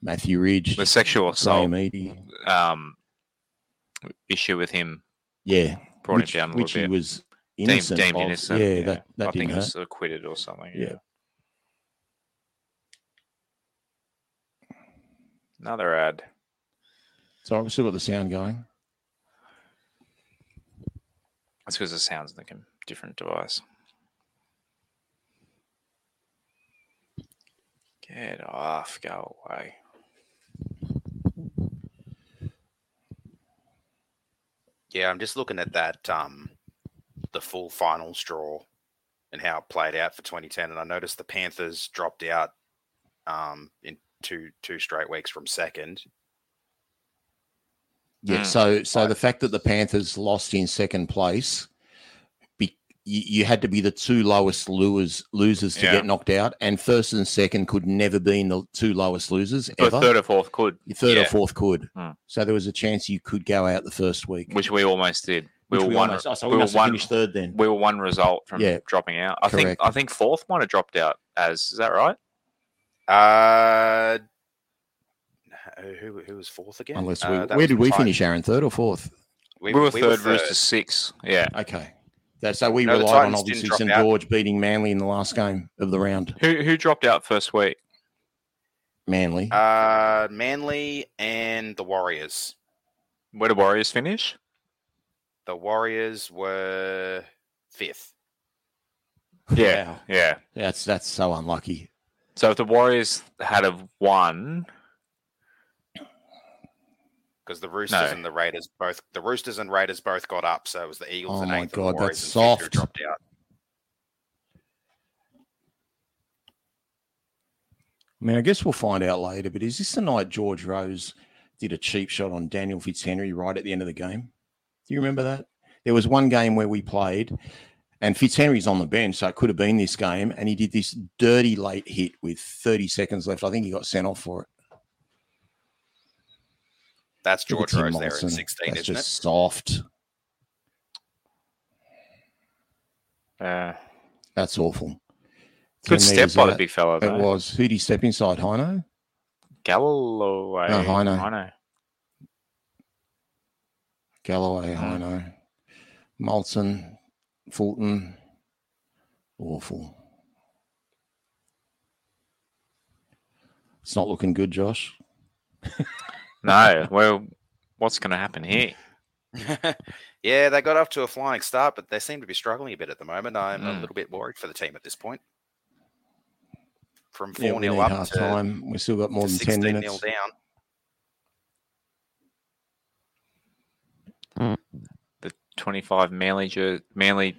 Matthew Ridge, The sexual assault um, issue with him Yeah, brought which, him down a which little he bit. was Deemed, innocent. deemed of. innocent. Yeah, that, that I think hurt. was acquitted or something. Yeah. Yeah. Another ad. So I've still got the sound going. That's because the sound's like a different device. Get off, go away. Yeah, I'm just looking at that um the full finals draw and how it played out for 2010, and I noticed the Panthers dropped out um in two two straight weeks from second. Yeah. Mm. So so Right. the fact that the Panthers lost in second place, be, you, you had to be the two lowest losers losers to Yeah. get knocked out, and first and second could never be in the two lowest losers But ever. third or fourth could, Your third or fourth could. Hmm. So there was a chance you could go out the first week. which we almost did. We were we one. almost, oh, so we we were must have one. finished third then. We were one result from Yeah. dropping out. I think. I think fourth might have dropped out. As is that right? Uh who who was fourth again? Unless Uh, we, that where did we Ty- finish, Aaron? Third or fourth? We, were third, Roosters six. Yeah. Okay. That, so we No, relied on obviously didn't St out. George beating Manly in the last game of the round. Who who dropped out first week? Manly. Uh Manly and the Warriors. Where did Warriors finish? The Warriors were fifth. Yeah. Wow. Yeah. That's that's so unlucky. So if the Warriors had have won, Because the Roosters No. and the Raiders both the Roosters and Raiders both got up, so it was the Eagles Oh and my God, and the Warriors that's and fifth who soft. dropped out. I mean, I guess we'll find out later, but is this the night George Rose did a cheap shot on Daniel Fitzhenry right at the end of the game? Do you remember that? There was one game where we played and Fitzhenry's on the bench, so it could have been this game, and he did this dirty late hit with 30 seconds left. I think he got sent off for it. That's Look at George Tim Rose there at sixteen, That's isn't just soft. uh, That's awful. good step metres by the big fella. It was. Who did he step inside? Hino? Galloway. No, Hino. Hino. Galloway, Hmm. Hino, Molson, Fulton. Awful. It's not looking good, Josh. No. Well, what's going to happen here? yeah, they got off to a flying start, but they seem to be struggling a bit at the moment. I'm a Mm. little bit worried for the team at this point. From four we 0 need up half to, time. We've still got more than 10 sixteen 0 minutes. down. The 25 Manly jer- Manly.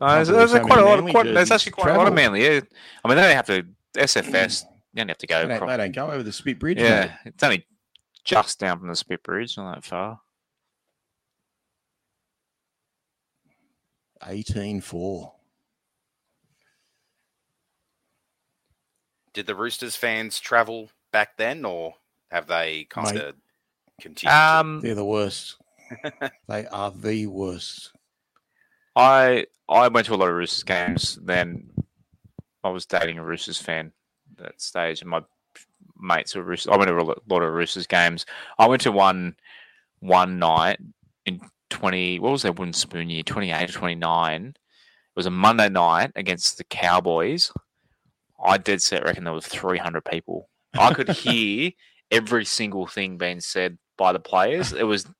No, Can't there's, there's so quite a lot. Of, quite, there's actually quite a lot of. Manly. Yeah. I mean, they don't have to SFS. They don't have to go. They don't, across- they don't go over the spit bridge. yeah, mate. it's only just down from the Spit Bridge, not that far. 18 4. Did the Roosters fans travel back then, or have they kind Mate. of continued? to- Um, They're the worst. they are the worst. I I went to a lot of Roosters games. Then I was dating a Roosters fan at that stage, and my mates were Roosters. I went to a lot of Roosters games. I went to one one night in twenty. What was that wooden spoon year? Twenty eight or twenty nine. It was a Monday night against the Cowboys. I dead set reckon there was three hundred people. I could hear every single thing being said by the players. It was It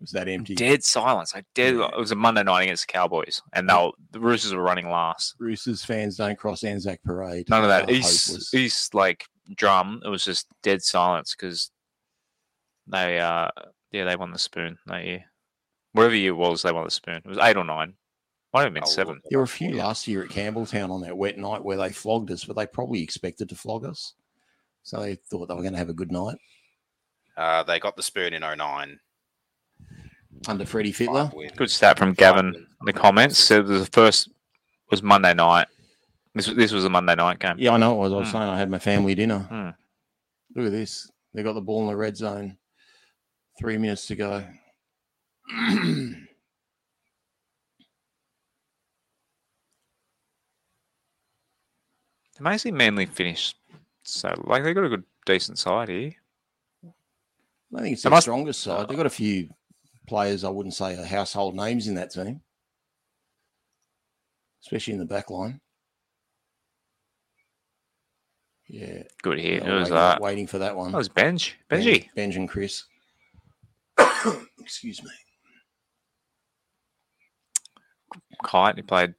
was that empty. dead silence. Like dead. It was a Monday night against the Cowboys, and they were, the Roosters were running last. Roosters fans don't cross Anzac Parade. None of that. East. East like drum. It was just dead silence because they, uh, yeah, they won the spoon that year. Whatever year it was, they won the spoon. It was eight or nine. Might have been I'll seven. There were a few for last year at Campbelltown on that wet night where they flogged us, but they probably expected to flog us. So they thought they were going to have a good night Uh, they got the spoon in 09. under Freddie Five Fittler. Good stat from Gavin in the comments. Said the first was Monday night. This this was a Monday night game. Yeah, I know it was. I was Hmm. saying I had my family dinner. Hmm. Look at this. They got the ball in the red zone. Three minutes to go. Amazing Manly finished. So like they got a good decent side here. I think it's their must- strongest side. They've got a few players I wouldn't say are household names in that team, especially in the back line. Yeah, Good hit. they It was waiting, that. waiting for that one. That was Benj. Ben- Benji. Benj and Chris. Excuse me. Kite. He played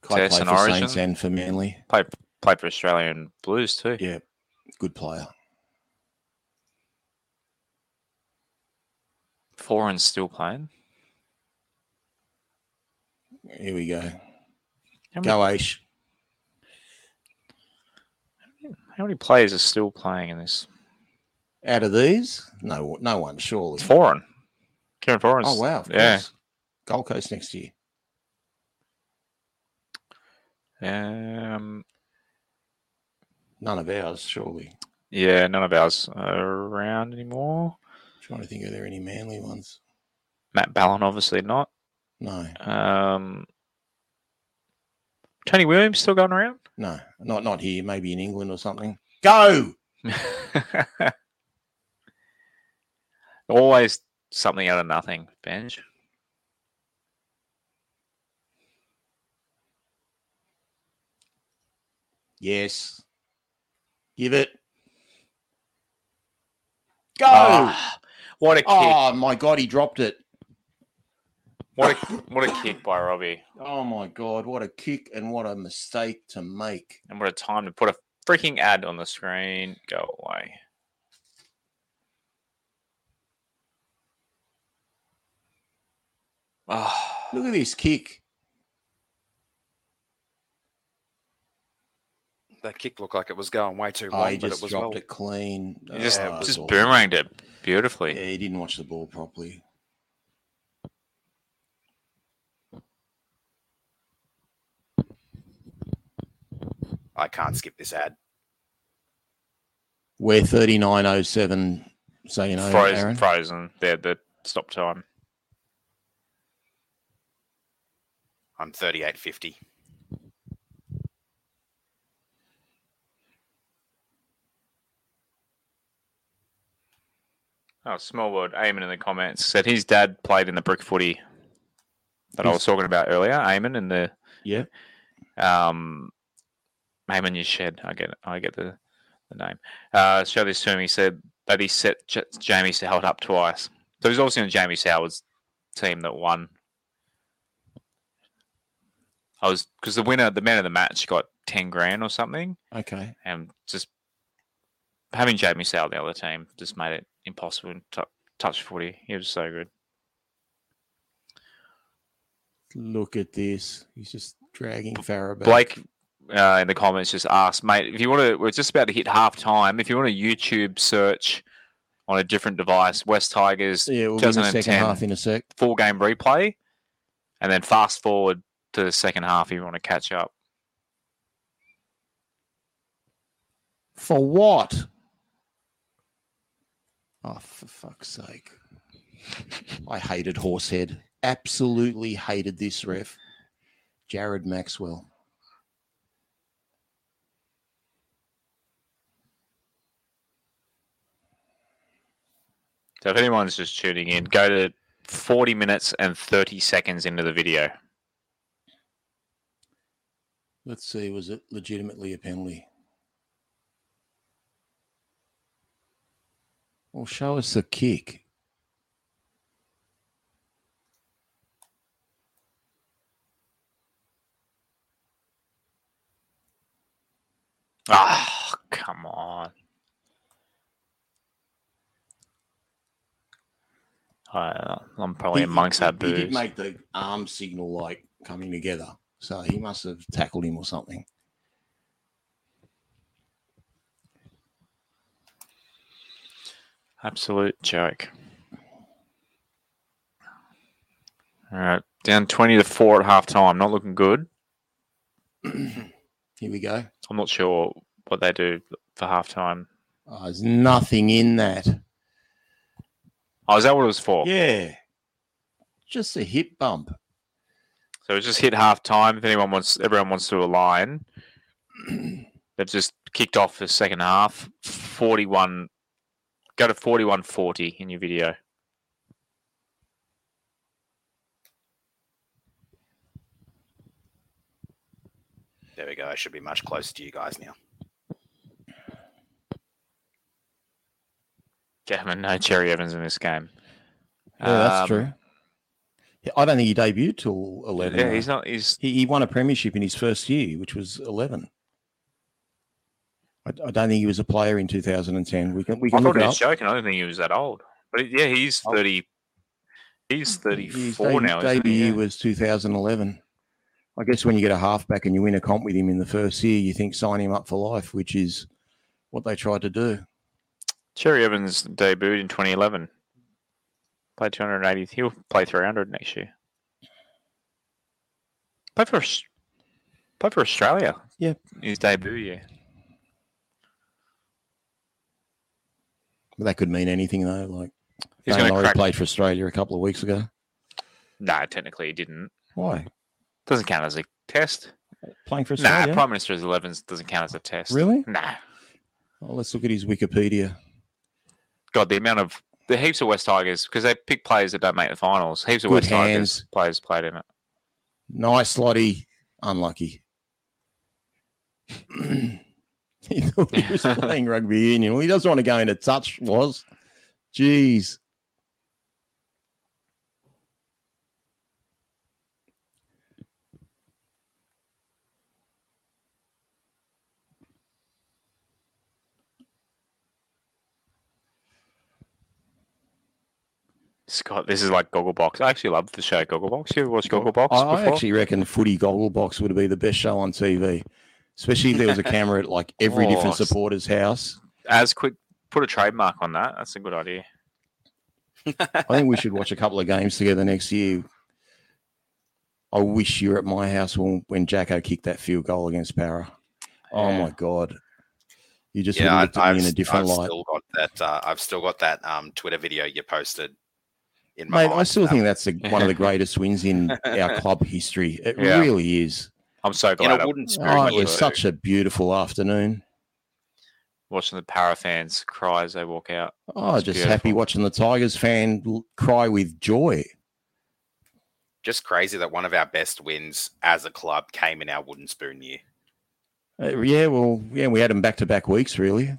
Kai Test played and for Origin. Saints and for Manly. played played for Australian Blues too. Yeah, good player. Foran's still playing. Here we go. How many, Go how many players are still playing in this? Out of these, no, no one surely. Foran. Kieran Foran. Oh wow, yeah. course. Gold Coast next year. Um. None of ours, surely. Yeah, none of ours around anymore. trying to think, are there any Manly ones? Matt Ballin, obviously not. No, Um, Tony Williams still going around? no, not not here. Maybe in England or something. Go. Always something out of nothing, Benj. Yes. Give it. Go. Ah, what a kick! Oh my god, he dropped it. What a what a kick by Robbie, Oh my god, what a kick and what a mistake to make. and what a time to put a freaking ad on the screen. Go away. Oh, Look at this kick. That kick looked like it was going way too Oh, long, he but it was dropped well. it clean. he just Oh, it just awful. boomeranged it beautifully. Yeah, he didn't watch the ball properly. I can't skip this ad. We're 3907, so you know, frozen, Aaron. frozen. There, the stop time. I'm 38.50. Oh, small word. Eamon in the comments said his dad played in the brick footy that I was talking about earlier. Eamon in the Yeah. um, Eamon you shed. I get I get the, the name. Uh, show this to him. He said that he set J- Jamie Soward up twice. So he's obviously on Jamie Soward's team that won. I was because the winner, the man of the match, got ten grand or something, Okay. and just having Jamie Soward the other team just made it impossible to touch footy. He was so good. Look at this. He's just dragging Farah back. Blake uh, in the comments just asked, mate, if you want to, we're just about to hit half time. If you want to YouTube search on a different device, West Tigers Yeah, we'll in the 2010. second half in a sec. full game replay, and then fast forward to the second half if you want to catch up. For what? Oh, for fuck's sake. I hated Horsehead. Absolutely hated this ref. Jared Maxwell. So if anyone's just tuning in, go to 40 minutes and 30 seconds into the video. Let's see, was it legitimately a penalty? Well, show us the kick. Ah, come on. I, I'm probably He- amongst he, that He booze. did make the arm signal like coming together. So he must have tackled him or something. Absolute joke. All right, down 20 to 4 at half time. Not looking good. Here we go. I'm not sure what they do for halftime. Oh, there's nothing in that. Oh, is that what it was for? Yeah. Just a hip bump. So it just hit half time. If anyone wants, everyone wants to align. They've just kicked off the second half. Forty-one. Go to forty-one forty in your video. There we go. I should be much closer to you guys now. Gavin, no Cherry Evans in this game. Yeah, that's Um, true. Yeah, I don't think he debuted till 11. Yeah, he's not. He's he, he won a premiership in his first year, which was 11. I, I don't think he was a player in 2010. We can we can look thought it he was joking. I don't think he was that old. But yeah, he's Oh. thirty. He's His thirty-four debut, now. Isn't debut he? Yeah. was 2011. I guess when you get a halfback and you win a comp with him in the first year, you think sign him up for life, which is what they tried to do. Cherry Evans debuted in 2011. Played 280. He'll play 300 next year. Play for play for Australia. Yeah. his debut year. But that could mean anything though. Like He's Dane going to Laurie crack. played for Australia a couple of weeks ago. No, technically he didn't. Why? Doesn't count as a test. Playing for Australia. Nah, Australia? Prime Minister's 11s doesn't count as a test. Really? Nah. Oh, let's look at his Wikipedia. God, the amount of the heaps of West Tigers because they pick players that don't make the finals. Heaps of Good West Tigers players played in it. Nice, Lottie. Unlucky. he thought he was playing rugby union. Well, he doesn't want to go into touch, was. Jeez. Scott, this is like Gogglebox. I actually love the show Gogglebox. You ever watched Gogglebox I, I actually reckon Footy Gogglebox would be the best show on TV, especially if there was a camera at like every Oh, different supporter's house. As quick, put a trademark on that. That's a good idea. I think we should watch a couple of games together next year. I wish you were at my house when, when Jacko kicked that field goal against Parra. Oh Yeah. my god! You just yeah, I, looked at I've, me in a different I've light, still got that. Uh, I've still got that um, Twitter video you posted. In my mate. mind. I still think that's the, one of the greatest wins in our club history. It Yeah. really is. I'm so glad a I'm wooden spoon. Oh, it was too. such a beautiful afternoon. watching the Parra fans cry as they walk out. Oh, It's just beautiful. happy watching the Tigers fan cry with joy. just crazy that one of our best wins as a club came in our wooden spoon year. Uh, yeah, well, yeah, we had them back to back weeks, really.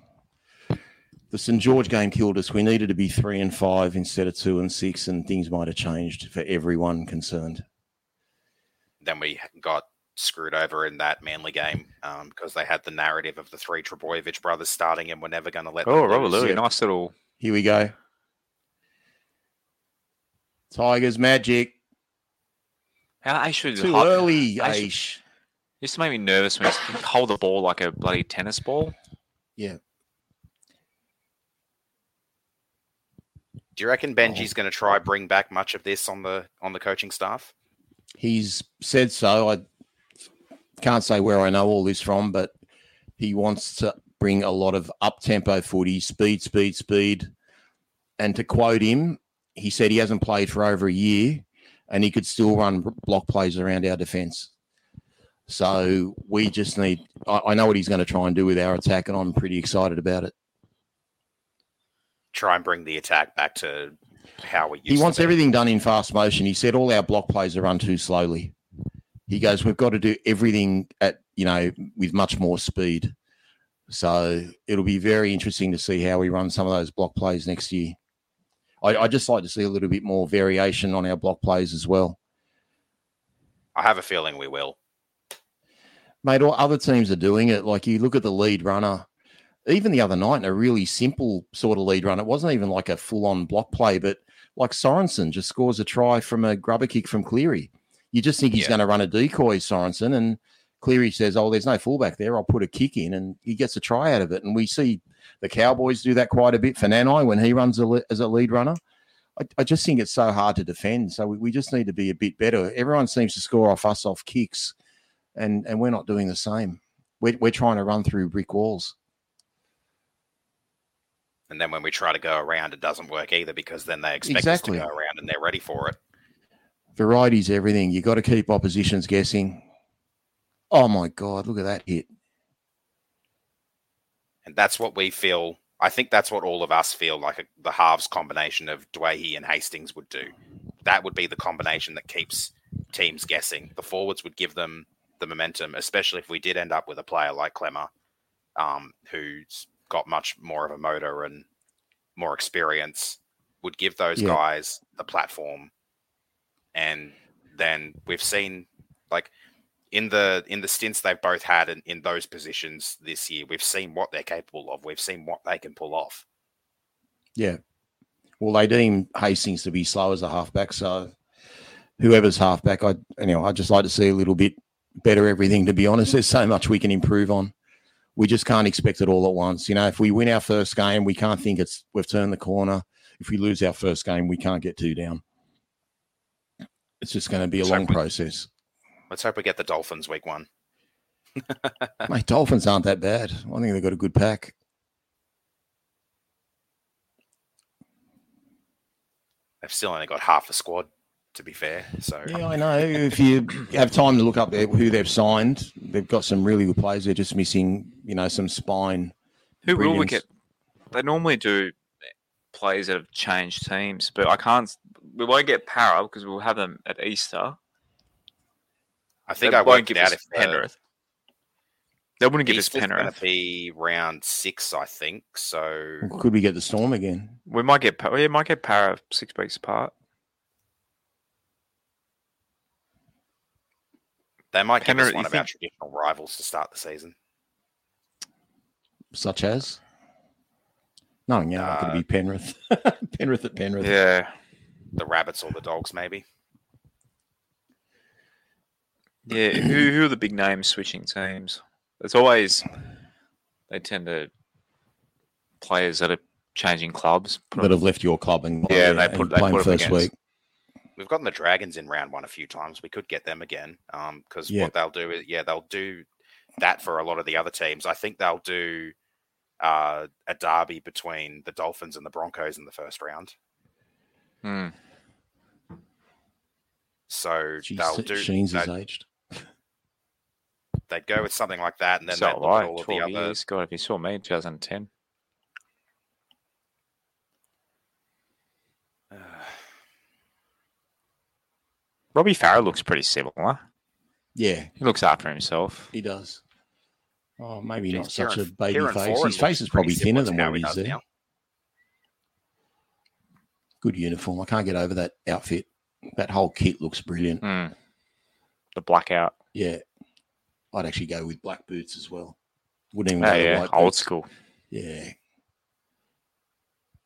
The St George game killed us. We needed to be three and five instead of two and six, and things might have changed for everyone concerned. Then we got screwed over in that Manly game um, because they had the narrative of the three Trbojevic brothers starting and we're never going to let Oh, them Robert. Lui, yeah. nice little. Here we go. Tigers magic. How I should Too hold- early, I should- Aish. Used to make me nervous when you hold the ball like a bloody tennis ball. Do you reckon Oh. Benji's going to try bring back much of this on the on the coaching staff? He's said so. I can't say where I know all this from, but he wants to bring a lot of up tempo footy, speed, speed, speed. And to quote him, he said he hasn't played for over a year and he could still run block plays around our defence. So we just need, I, I know what he's going to try and do with our attack, and I'm pretty excited about it. Try and bring the attack back to how we used He wants everything done in fast motion. He said all our block plays are run too slowly. He goes, we've got to do everything at you know with much more speed. So it'll be very interesting to see how we run some of those block plays next year. I, I just like to see a little bit more variation on our block plays as well, I have a feeling we will. mate. All other teams are doing it. Like you look at the lead runner, even the other night in a really simple sort of lead run. It wasn't even like a full on block play, but like Sorensen just scores a try from a grubber kick from Cleary. You just think he's Yeah. going to run a decoy, Sorensen, and Cleary says, "Oh, there's no fullback there. I'll put a kick in," and he gets a try out of it. And we see the Cowboys do that quite a bit for Nanai when he runs a le- as a lead runner. I, I just think it's so hard to defend. So we, we just need to be a bit better. Everyone seems to score off us off kicks, and and we're not doing the same. we're, we're trying to run through brick walls. And then when we try to go around, it doesn't work either because then they expect Exactly. us to go around and they're ready for it. Variety's everything. You got to keep oppositions guessing. Oh my god! Look at that hit. And that's what we feel. I think that's what all of us feel like a, the halves combination of Doueihi and Hastings would do. That would be the combination that keeps teams guessing. The forwards would give them the momentum, especially if we did end up with a player like Klemmer, um, who's got much more of a motor and more experience, would give those Yeah. guys the platform. And then we've seen like in the in the stints they've both had in, in those positions this year, we've seen what they're capable of. We've seen what they can pull off. Yeah. Well, they deem Hastings to be slow as a halfback, so whoever's halfback, I anyway, I'd just like to see a little bit better everything. To be honest, there's so much we can improve on. We just can't expect it all at once. You know, if we win our first game, we can't think it's we've turned the corner. If we lose our first game, we can't get two down. It's just going to be a So long we- process. Let's hope we get the Dolphins week one. My Dolphins aren't that bad. I think they've got a good pack. They've still only got half a squad, to be fair. So Yeah, um, I know. If you have time to look up there who they've signed, they've got some really good players. They're just missing, you know, some spine. Who will we Brilliance. get? They normally do players that have changed teams, but I can't. We won't get Parra because we'll have them at Easter. I think They I won't worked give it out us if Penrith. They wouldn't give us Easter's going Penrith. to be round six, I think. So Could we get the Storm again? We might get. Pa- We might get Parra six weeks apart. They might give us one you of our traditional rivals to start the season. Such as? No, yeah, not going Uh, to be Penrith. Penrith at Penrith. Yeah, The Rabbits or the Dogs, maybe. yeah. who who are the big names switching teams? It's always they tend to players that are changing clubs. put That have left your club and Yeah, they put- they playing put 'em first against- week. We've gotten the Dragons in round one a few times. We could get them again because Yeah. what they'll do is, yeah, they'll do that for a lot of the other teams. I think they'll do uh, a derby between the Dolphins and the Broncos in the first round. Hmm. So Jeez, they'll do. Sheens is they'd, aged. they'd go with something like that, and then so they'd look I, at all of the twelve other. God, if you saw me in 2010, Robbie Farah looks pretty similar. Yeah, He looks after himself. he does. Oh, maybe Geez, not such Kieran- a baby Kieran face. Foran His face is probably thinner than what he he's there. Good uniform. I can't get over that outfit. That whole kit looks brilliant. Hmm. The blackout. Yeah. I'd actually go with black boots as well. Wouldn't even Oh, go yeah, white old boots. school. Yeah.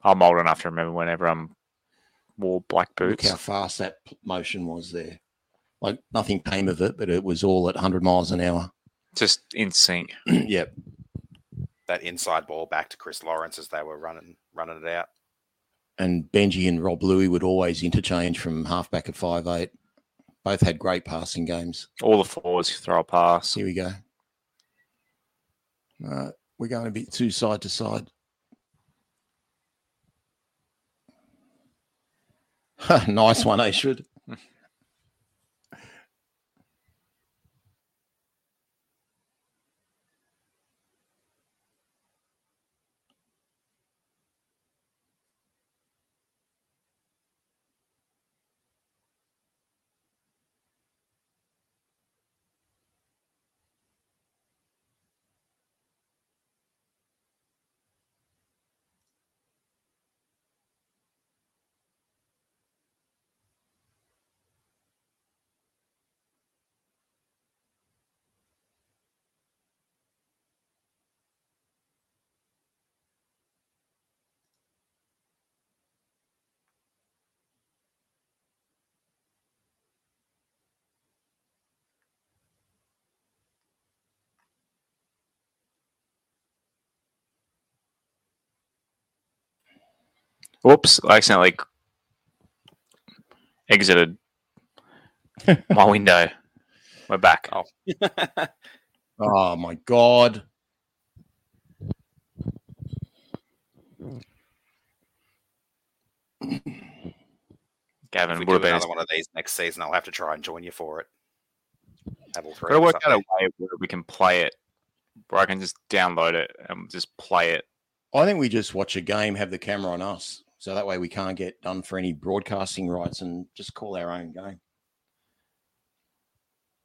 I'm old enough to remember whenever I'm wore black boots. Look boots. how fast that motion was there. Like nothing came of it, but it was all at 100 miles an hour. Just in sync. yep. That inside ball back to Chris Lawrence as they were running running it out. And Benji and Rob Lui would always interchange from halfback at five eight. Both had great passing games. All the fours throw a pass. Here we go. Uh, we're going a bit too side to side. nice one, eh, Ashford. Whoops! I accidentally exited my window. We're back. Oh. Oh my god. If Gavin we would do have been. another one of these next season, I'll have to try and join you for it. Have all three Gotta work out a way where we can play it, where I can just download it and just play it. I think we just watch a game, have the camera on us, so that way we can't get done for any broadcasting rights, and just call our own game.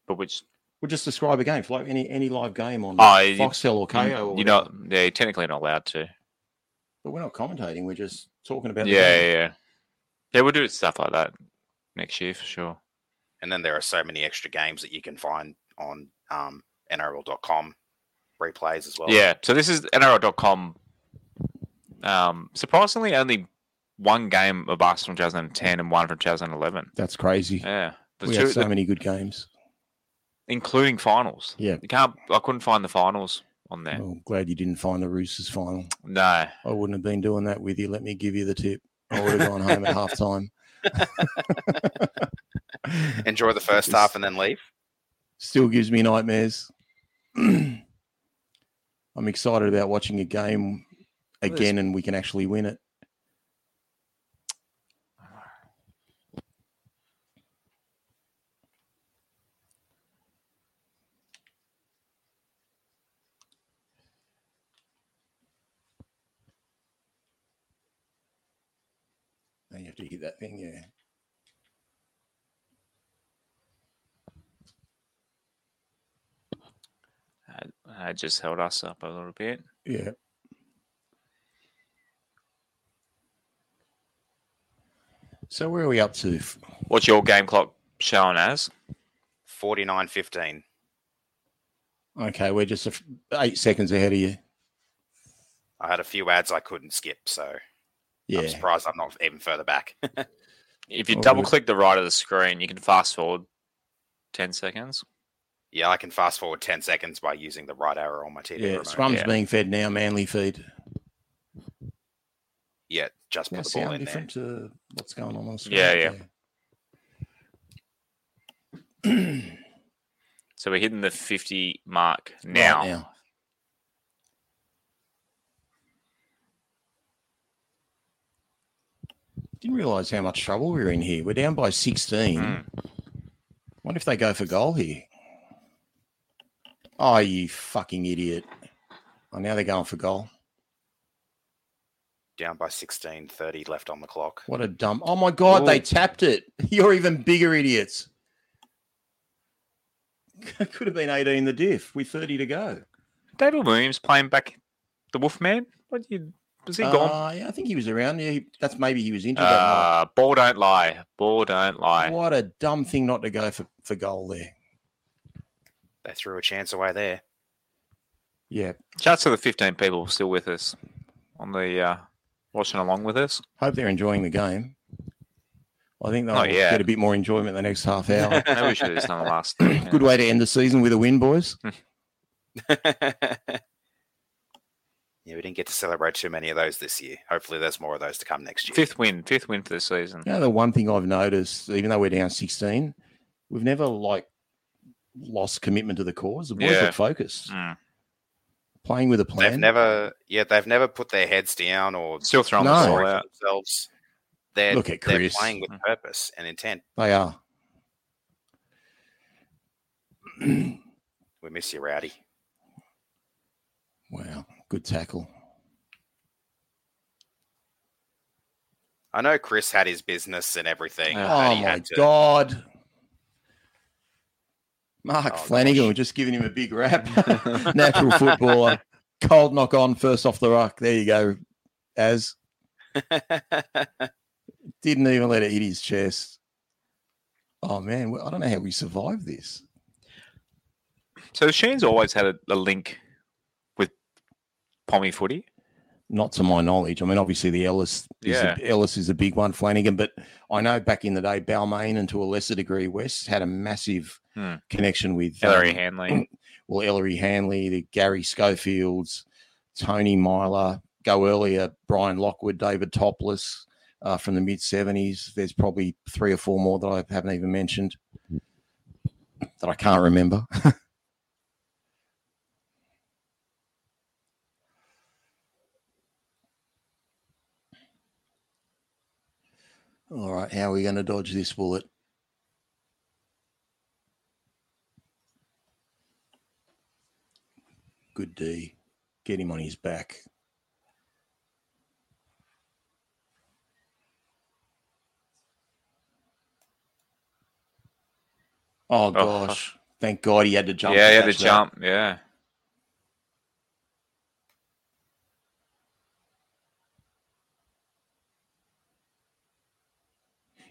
But which We'll just describe a game, like any any live game on Oh, Foxtel or Kayo. or you're not, yeah, you're technically not allowed to. but we're not commentating. We're just talking about. the Yeah, game. yeah, yeah. Yeah, we'll do stuff like that next year for sure. And then there are so many extra games that you can find on um, NRL.com replays as well. Yeah, so this is NRL.com. Um, surprisingly, only one game of Arsenal 2010 and one from 2011. That's crazy. Yeah, the we two, had so many good games. including finals. Yeah. you can't. I couldn't find the finals on there. Well, glad you didn't find the Roosters final. No, I wouldn't have been doing that with you. Let me give you the tip. I would have gone home at half time. Enjoy the first half and then leave. Still gives me nightmares. I'm excited about watching a game Well, again and we can actually win it. Have to hit that thing, yeah. I, I just held us up a little bit. Yeah. So where are we up to? What's your game clock showing as? 49 15. Okay, we're just a f- eight seconds ahead of you. I had a few ads I couldn't skip, so I'm surprised I'm not even further back. If you Oh, double click the right of the screen, you can fast forward 10 seconds. yeah, I can fast forward 10 seconds by using the right arrow on my TV Yeah. remote. Scrum's yeah. being fed now, manly feed. Yeah, just put Now the ball sound in there. to what's going on on the screen. Yeah, yeah. So we're hitting the 50 mark Right now. Didn't realise how much trouble we are in here. We're down by 16. Mm. Wonder if they go for goal here. Oh, you fucking idiot. Oh, now they're going for goal. Down by 16, 30 left on the clock. What a dumb. Oh my God, they tapped it. You're even bigger idiots. Could have been 18 the diff with 30 to go. David Williams playing back the Wolfman? What you was he gone? Uh, yeah, I think he was around. Yeah, he- that's maybe he was injured that. Uh, ball don't lie. Ball don't lie. What a dumb thing not to go for, for goal there. They threw a chance away there. Yeah. Shouts to the 15 people still with us on the uh, watching along with us. Hope they're enjoying the game. I think they'll Not yet. get a bit more enjoyment the next half hour. Maybe we should have just done the last. thing, yeah. Good way to end the season with a win, boys. yeah, we didn't get to celebrate too many of those this year. Hopefully, there's more of those to come next year. Fifth win, fifth win for the season. You know, the one thing I've noticed, even though we're down 16, we've never like lost commitment to the cause. The boys Yeah. look focused, Mm. playing with a They've plan. never, yeah, they've never put their heads down or Still throwing No. the ball sorry for out. themselves. They're, Look at they're Chris. playing with purpose and intent. They are. We miss you, Rowdy. Wow, good tackle. I know Chris had his business and everything. Oh, and my to- god. Mark Oh, Flanagan, we're just giving him a big rap. Natural footballer. Cold knock on, first off the rock. There you go. As didn't even let it hit his chest. Oh man, I don't know how we survived this. So Shane's always had a, a link with Pommy footy. Not to my knowledge. I mean, obviously the Ellis is Yeah. a, Ellis is a big one, Flanagan, but I know back in the day, Balmain and to a lesser degree West had a massive Hmm. connection with Ellery um, Hanley. well, Ellery Hanley, the Garry Schofields, Tony Myler, go earlier, Brian Lockwood, David Topliss uh, from the mid 70s. There's probably three or four more that I haven't even mentioned that I can't remember. All right, how are we going to dodge this bullet? Good D. Get him on his back. Oh, oh. gosh! Thank God he had to jump. yeah, to yeah, the catch that. jump. Yeah.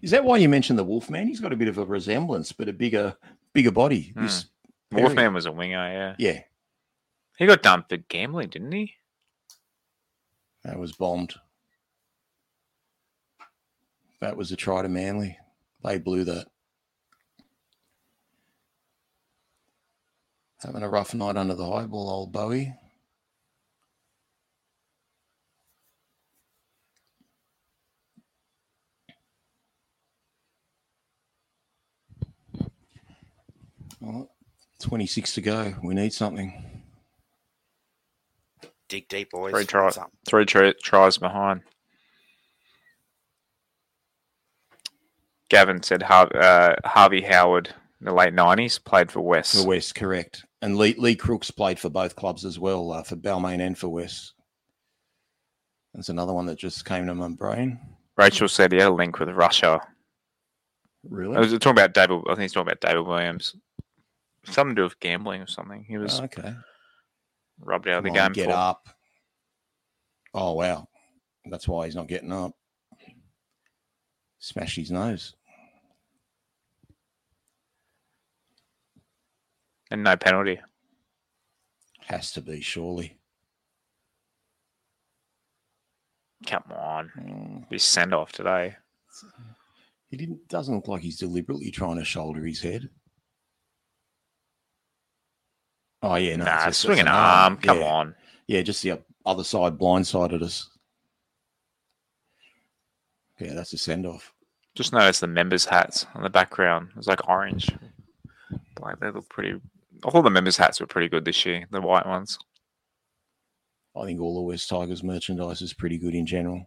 Is that why you mentioned the Wolfman? He's got a bit of a resemblance, but a bigger, bigger body. Hmm. This Perry. Wolfman was a winger. Yeah. Yeah, He got dumped for gambling, didn't he? that was bombed. That was a try to Manly. They blew that. Having a rough night under the high ball, old Bowie. Well, 26 to go. We need something. Dig deep, boys. Three try- Three tri- tries behind. Gavin said Har- uh, Harvey Howard in the late nineties played for West. For West, correct. And Lee, Lee Crooks played for both clubs as well, uh, for Balmain and for West. That's another one that just came to my brain. Rachel said he had a link with Russia. Really? I was talking about David. I think he's talking about David Williams. Something to do with gambling or something. He was Oh, okay. rubbed out of the on, game. get for. up. Oh, wow. That's why he's not getting up. Smash his nose. and no penalty. Has to be, surely. Come on, Mm, be sent off today. He didn't. Doesn't look like he's deliberately trying to shoulder his head. Oh yeah, no, nah, it's swing an an arm. Come Yeah. on. Yeah, just the other side blindsided us. Yeah, that's a send off. Just notice the members' hats on the background. It was like orange. Like they look pretty. All the members' hats were pretty good this year. The white ones. I think all the West Tigers merchandise is pretty good in general.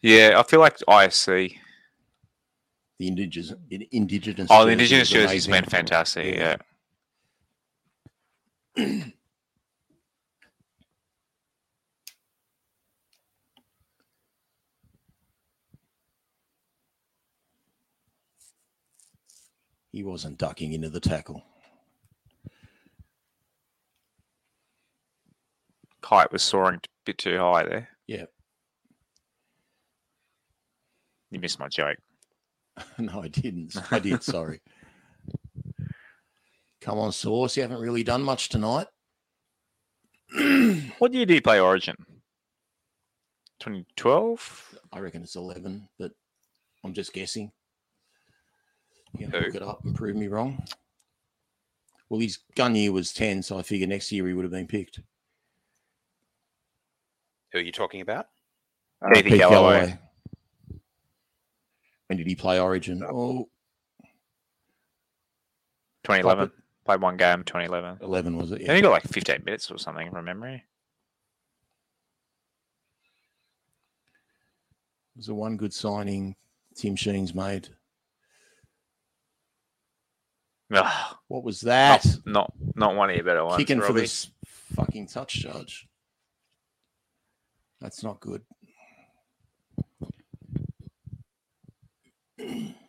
Yeah, I feel like ISC. The indigenous, indigenous. Oh, the indigenous jerseys been fantastic. Yeah. Yeah. He wasn't ducking into the tackle. Kite was soaring a bit too high there. Yeah. You missed my joke. no, I didn't. I did. Sorry. Come on, Source. You haven't really done much tonight. What year did he play Origin? 2012? I reckon it's 11, but I'm just guessing. You can Who? look it up and prove me wrong. Well, his gun year was 10, so I figure next year he would have been picked. Who are you talking about? Uh, Keithy Pete Galloway. When did he play Origin? Oh, 2011. Played one game, 2011. 11 was it? And he got like 15 minutes or something from memory. It was the one good signing Tim Sheens made. Ugh, What was that? not, not not one of your better ones. Kicking for Robbie. this fucking touch charge. That's not good.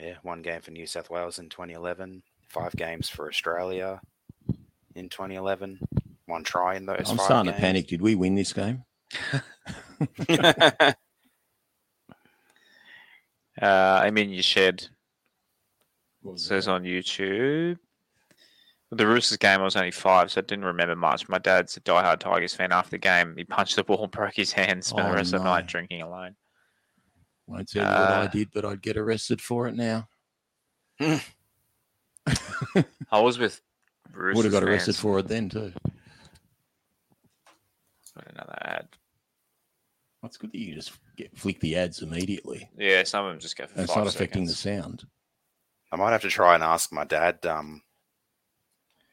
yeah, one game for New South Wales in 2011, five games for Australia in 2011, one try in those. I'm five starting to panic. Did we win this game? Uh, I mean, you shared What says that? on YouTube. The Roosters game, I was only five, so I didn't remember much. My dad's a diehard Tigers fan. After the game, he punched the ball, broke his hand, spent Oh, the rest of the night drinking alone. Won't tell you what I Uh, did, but I'd get arrested for it now. I was with Roosters Would have got arrested fans. for it then too. Got Another ad. That's good that you just get flick the ads immediately. Yeah, some of them just go for And it's five not affecting the sound. I might have to try and ask my dad um,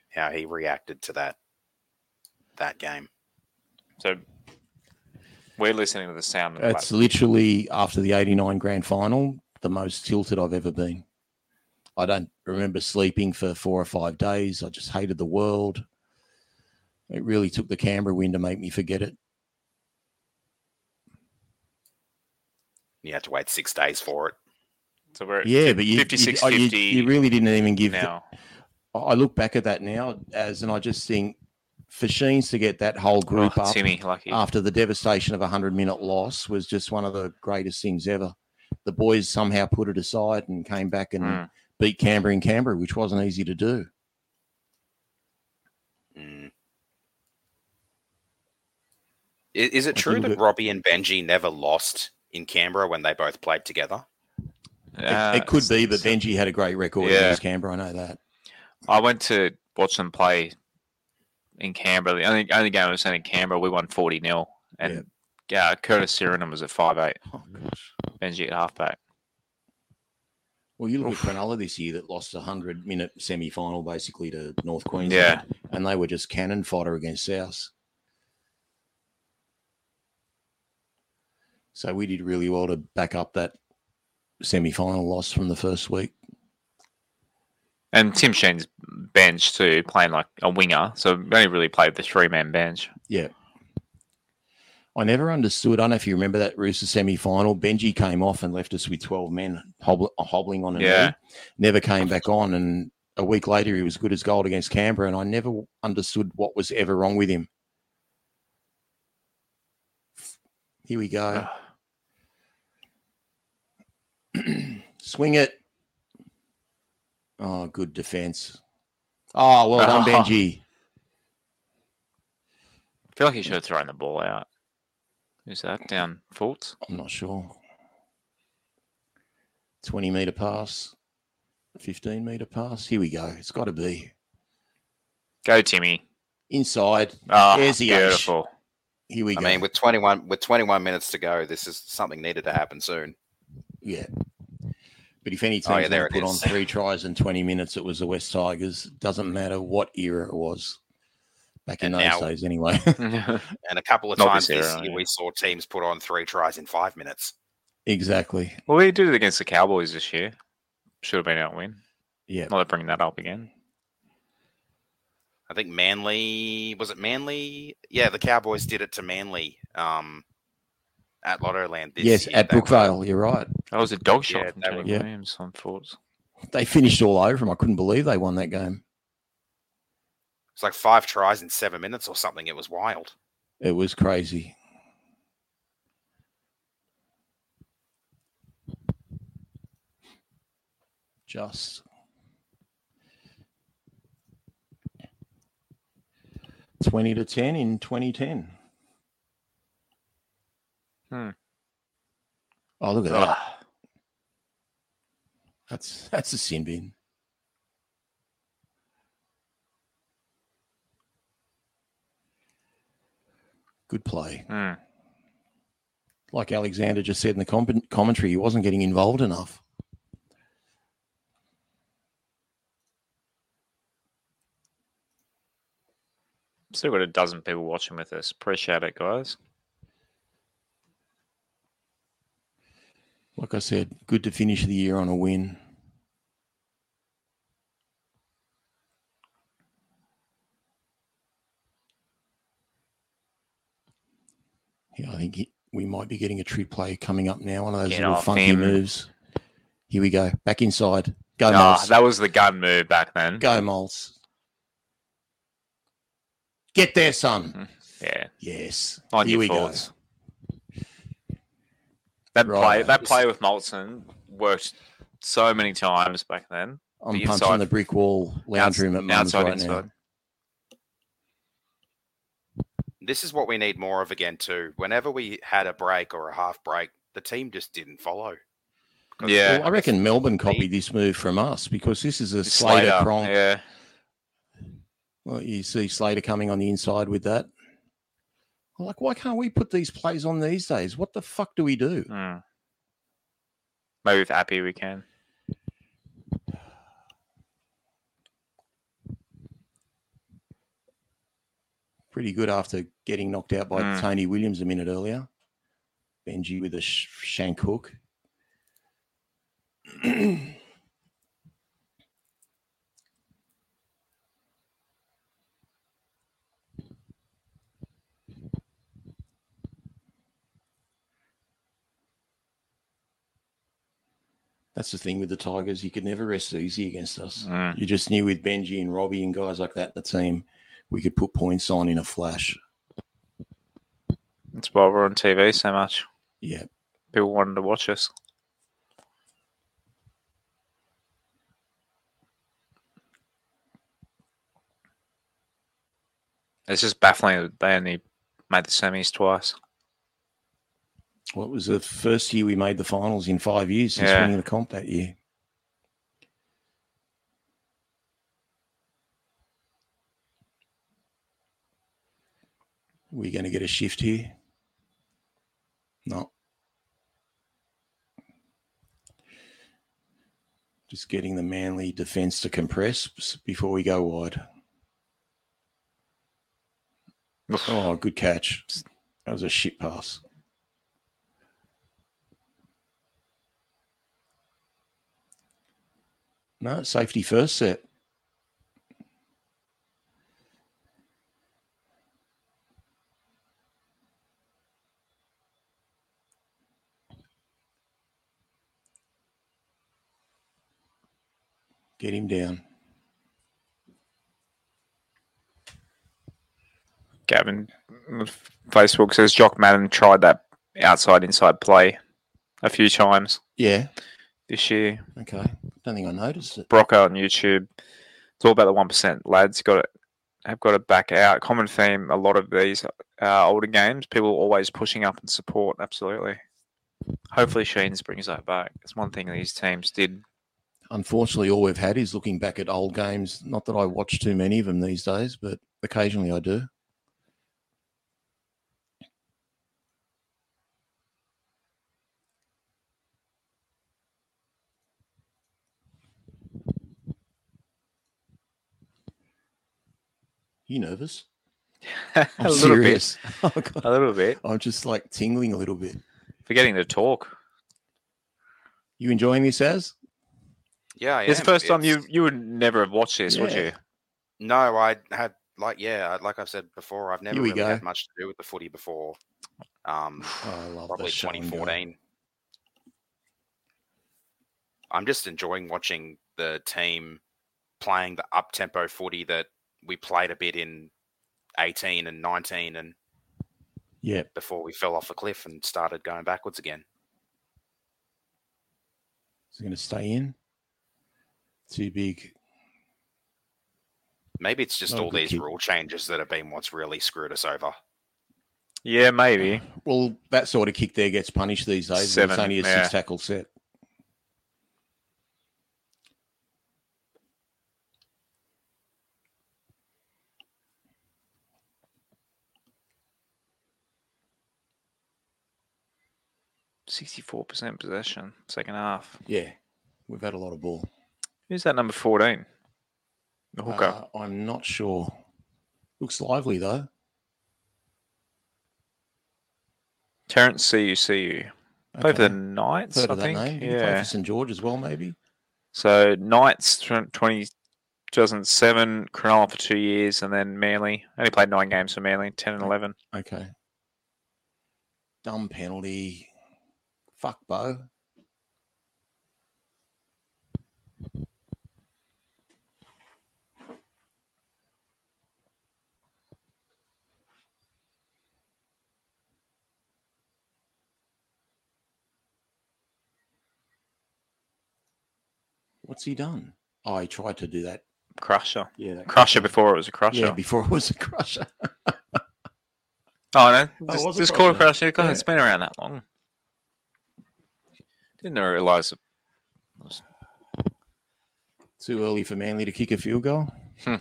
how he reacted to that that game. So we're listening to the sound. Of It's literally after the 89 grand final, the most tilted I've ever been. I don't remember sleeping for four or five days. I just hated the world. It really took the Canberra win to make me forget it. You had to wait six days for it. so we're at Yeah, fif- but you, 56 you, you, 50 you really didn't even give. the- now. I look back at that now as, and I just think for Sheens to get that whole group Oh, up Timmy, lucky. after the devastation of a 100 minute loss was just one of the greatest things ever. The boys somehow put it aside and came back and Mm. beat Canberra in Canberra, which wasn't easy to do. Mm. I- Is, it I true that that- Robbie and Benji never lost in Canberra when they both played together? It- Uh, it, could be, but Benji had a great record Yeah. against Canberra. I know that. I went to watch them play in Canberra. The only, only game I was in Canberra, we won 40 0. And yeah, Curtis Sironen was at five eight. Oh, gosh. Benji at halfback. Well, you look Oof. at Cronulla this year that lost a 100 minute semi final basically to North Queensland. Yeah. And they were just cannon fodder against South. So we did really well to back up that semi final loss from the first week. And Tim Sheens' bench too, playing like a winger. So only really played the three man bench. Yeah. I never understood. I don't know if you remember that Rooster semi final. Benji came off and left us with 12 men hobble, hobbling on a Yeah. knee. Never came back on. And a week later, he was good as gold against Canberra. And I never understood what was ever wrong with him. Here we go. Ah. Swing it. Oh, good defense. Oh, well done, Oh. Benji. I feel like he should have thrown the ball out. Who's that? Down Fultz? I'm not sure. 20 meter pass, 15 meter pass. Here we go. It's got to be Go, Timmy. inside. Oh, There's the H. beautiful. Here we I go. I mean, with 21 with 21 minutes to go, this is something needed to happen soon. yeah. But if any team's Oh, yeah, going there to it put on three tries in 20 minutes, it was the West Tigers. Doesn't matter what era it was. Back in And those now- days, anyway. And a couple of Not times this this era, year, yeah. we saw teams put on three tries in five minutes. exactly. well, we did it against the Cowboys this year. Should have been out win. Yeah. Not bringing that up again. I think Manly was it Manly? Yeah, the Cowboys did it to Manly um, at Lottoland this yes, year. at They- Brookvale. You're right. That was a dog shot Yeah, from that Tony was- Yeah. Williams on Fultz. They finished all over him. I couldn't believe they won that game. It's like five tries in seven minutes or something. It was wild. It was crazy. Just twenty to ten in twenty ten. Hmm. Oh, look at that! That's that's a sin bean. Good play. Hmm. like Alexander just said in the com- commentary, he wasn't getting involved enough. Still got a dozen people watching with us. Appreciate it, guys. Like I said, good to finish the year on a win. Yeah, I think he, we might be getting a trip play coming up now. One of those Get little funky him. moves. Here we go. Back inside. Go, Nah, Moles. that was the gun move back then. Go, Moles. Get there, son. Mm-hmm. Yeah, Yes. Here we go. Thoughts. That Right. play, that play with Moltzen worked so many times back then. I'm The punching inside- the brick wall lounge Outs- room at Mum's right inside. now. This is what we need more of again too. Whenever we had a break or a half break, the team just didn't follow. Yeah. Well, I reckon Melbourne copied this move from us because this is a It's Slater, prong. Yeah, Well, you see Slater coming on the inside with that. I'm like, why can't we put these plays on these days? What the fuck do we do? Mm. Maybe with Appy we can. Pretty good after getting knocked out by mm. Tony Williams a minute earlier. Benji with a sh- shank hook. That's the thing with the Tigers. You could never rest easy against us. Mm. You just knew with Benji and Robbie and guys like that, the team, we could put points on in a flash. That's why we're on TV so much. Yeah. People wanted to watch us. It's just baffling that they only made the semis twice. What was the first year we made the finals in five years since Yeah. winning the comp that year? We're going to get a shift here? No. Just getting the manly defence to compress before we go wide. Oh, good catch. That was a shit pass. No, safety first set. Get him down. Gavin Facebook says Jock Madden tried that outside inside play a few times Yeah. this year. Okay. Don't think I noticed it. Brocco on YouTube. It's all about the one percent lads. Got it. Have got to back out. Common theme. A lot of these uh, older games, people always pushing up and support. Absolutely. Hopefully, Sheens brings that back. It's one thing these teams did. Unfortunately, all we've had is looking back at old games. Not that I watch too many of them these days, but occasionally I do. You nervous? a I'm little serious. Oh, bit. God. A little bit. I'm just like tingling a little bit. Forgetting to talk. You enjoying this, as? Yeah, I It's the am. first time you It's- you would never have watched this, would Yeah. you? No, I had like yeah, like I've said before, I've never Here we really go. had much to do with the footy before. Um, Oh, I love probably the show and go. 2014. I'm just enjoying watching the team playing the up tempo footy that we played a bit in 18 and 19 and Yeah. before we fell off a cliff and started going backwards again. Is it going to stay in? Too big. Maybe it's just Not all these kick. rule changes that have been what's really screwed us over. Yeah, maybe. Well, that sort of kick there gets punished these days. Seven, it's only a yeah. six tackle set. Sixty-four percent possession, second half. Yeah. We've had a lot of ball. Who's that number fourteen? The hooker. Uh, I'm not sure. Looks lively, though. Terence Seu Seu. Play for the Okay. Knights, Heard I of that think. name. He play Yeah. for St. George as well, maybe? So Knights tw- 20, 2007, Cronulla for two years, and then Manly. Only played nine games for Manly, 10 and 11. Okay. Dumb penalty. Fuck, Beau. What's he done? Oh, he tried to do that. Crusher. Yeah, that Crusher before it was a crusher. Yeah, before it was a crusher. Oh, no. Oh, it just call it crusher? crusher. Yeah. It's been around that long. Didn't realise it was Too early for Manly to kick a field goal. Hmm.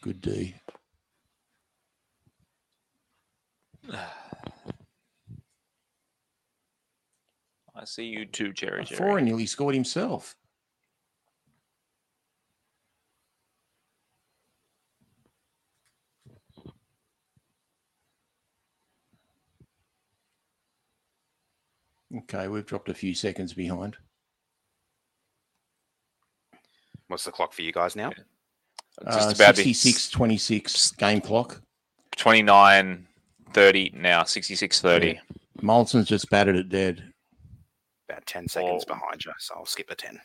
Good D. I see you too, Jerry. Jerry. Foran nearly scored himself. Okay, we've dropped a few seconds behind. What's the clock for you guys now? Just Uh, about the 66 26 game clock. 29 30 now, 66 30. Yeah. Moltzen's just batted it dead. About 10 seconds Oh. behind you, so I'll skip a 10.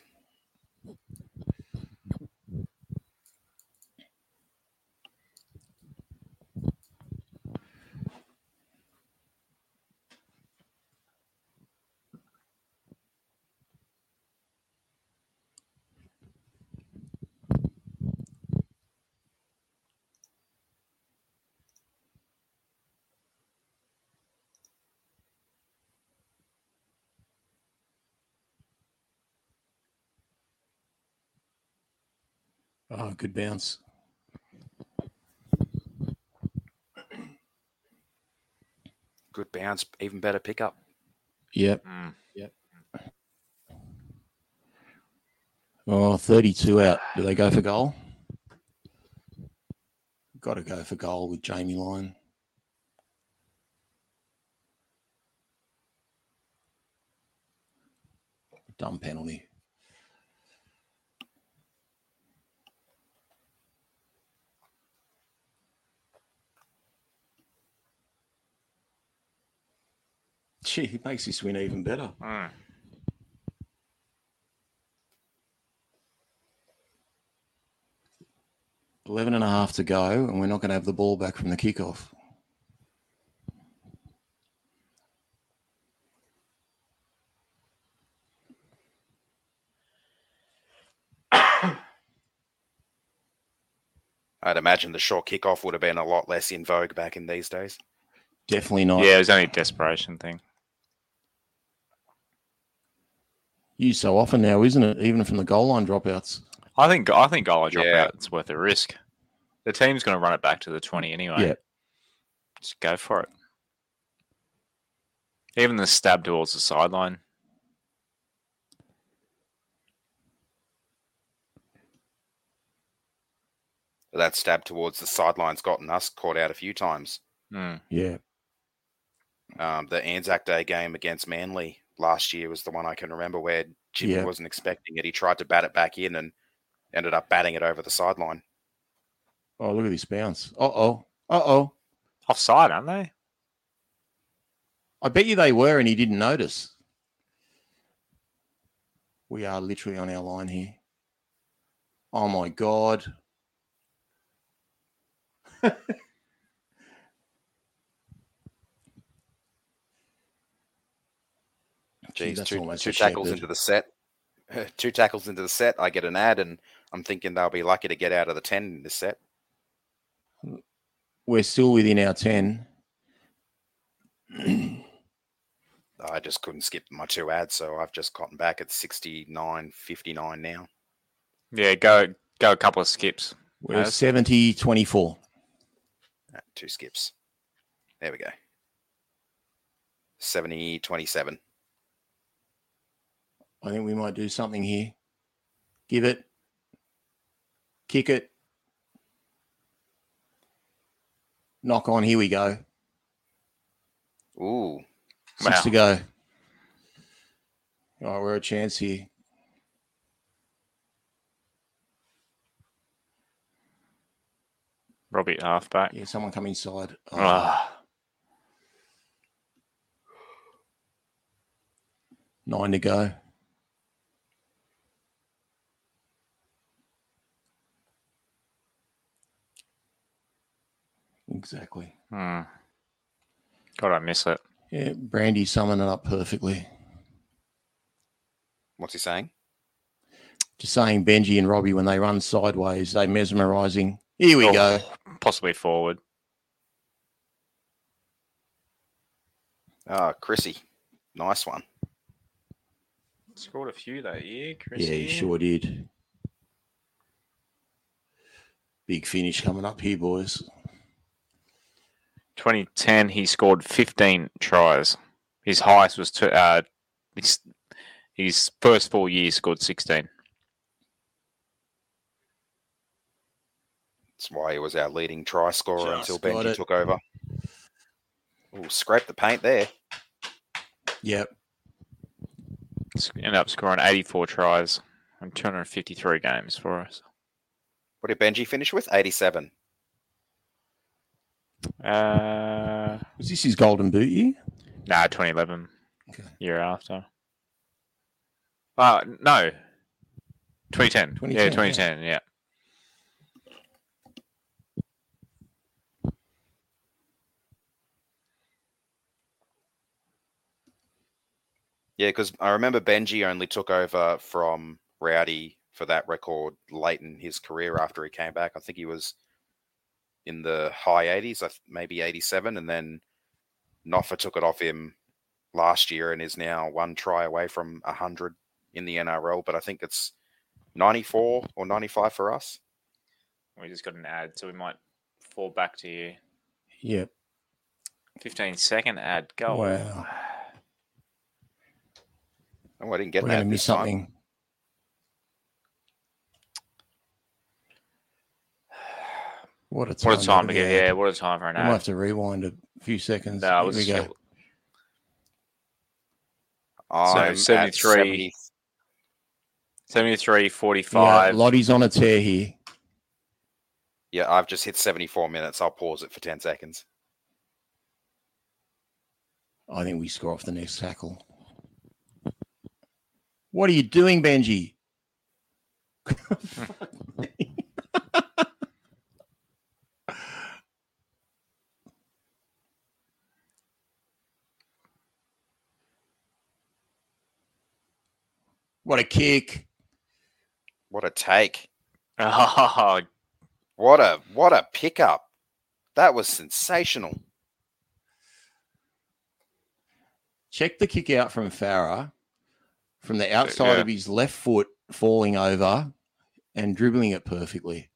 Oh, good bounce. Good bounce, even better pickup. Yep. Mm. Oh, 32 out. Do they go for goal? Got to go for goal with Jamie Lyon. Dumb penalty. Gee, it makes this win even better. Mm. Eleven and a half to go, and we're not going to have the ball back from the kickoff. I'd imagine the short kickoff would have been a lot less in vogue back in these days. Definitely not. Yeah, it was only a desperation thing. Used so often now, isn't it? Even from the goal line dropouts. I think I think goal drop Yeah. out it's worth a risk. The team's going to run it back to the 20 anyway. Yeah. Just go for it. Even the stab towards the sideline. That stab towards the sideline's gotten us caught out a few times. Mm. Yeah. Um, the Anzac Day game against Manly last year was the one I can remember where Jimmy Yeah. wasn't expecting it. He tried to bat it back in and ended up batting it over the sideline. Oh, look at this bounce. Uh oh. Uh oh. Offside, aren't they? I bet you they were, and he didn't notice. We are literally on our line here. Oh my god. Gee, Jeez, that's two, two tackles into the set. Two tackles into the set. I get an ad, and I'm thinking they'll be lucky to get out of the 10 in this set. We're still within our 10. I just couldn't skip my two ads, so I've just gotten back at 69 59 now. Yeah, go go a couple of skips. We're Yes. 70 24. Uh, Two skips. There we go. 70 27. I think we might do something here. Give it. Kick it. Knock on. Here we go. Ooh, Six Wow. to go. All right, we're a chance here. Robbie halfback. Yeah, someone come inside. Oh, Ah, Nine to go. Exactly. hmm. God, I miss it. Yeah, Brandy summing it up perfectly. what's he saying? Just saying, Benji and Robbie, when they run sideways, they mesmerising. Here we Oh, go. Possibly forward. Ah, Chrissy. Nice one. Scored a few that year, Chris. Yeah, he sure did. Big finish coming up here, boys. 2010, he scored 15 tries. His highest was to, uh, His, his first four years scored 16. That's why he was our leading try scorer Just until Benji it. took over. Ooh, scrape the paint there. Yep. S- Ended up scoring 84 tries in 253 games for us. What did Benji finish with? 87. Uh, Was this his golden boot year? nah, 2011. Okay. Year after. Uh, no. 2010. 2010, yeah, yeah. 2010, yeah. Yeah, because I remember Benji only took over from Rowdy for that record late in his career after he came back. I think he was in the high 80s, maybe 87, and then Noffa took it off him last year and is now one try away from 100 in the NRL. But I think it's 94 or 95 for us. We just got an ad, so we might fall back to you. Yep. 15 second ad. Go. Wow. Oh, I didn't get We're that going to miss this time. What a time. What a time to get get, yeah, what a time for an We might ad. have to rewind a few seconds. No, Here was we go. I'm at 73. 70 73, Yeah, 45. Lottie's on a tear here. Yeah, I've just hit 74 minutes. I'll pause it for 10 seconds. I think we score off the next tackle. What are you doing, Benji? what a kick. What a take. Oh, What a what a pickup. That was sensational. Check the kick out from Farah from the outside Yeah. of his left foot falling over and dribbling it perfectly.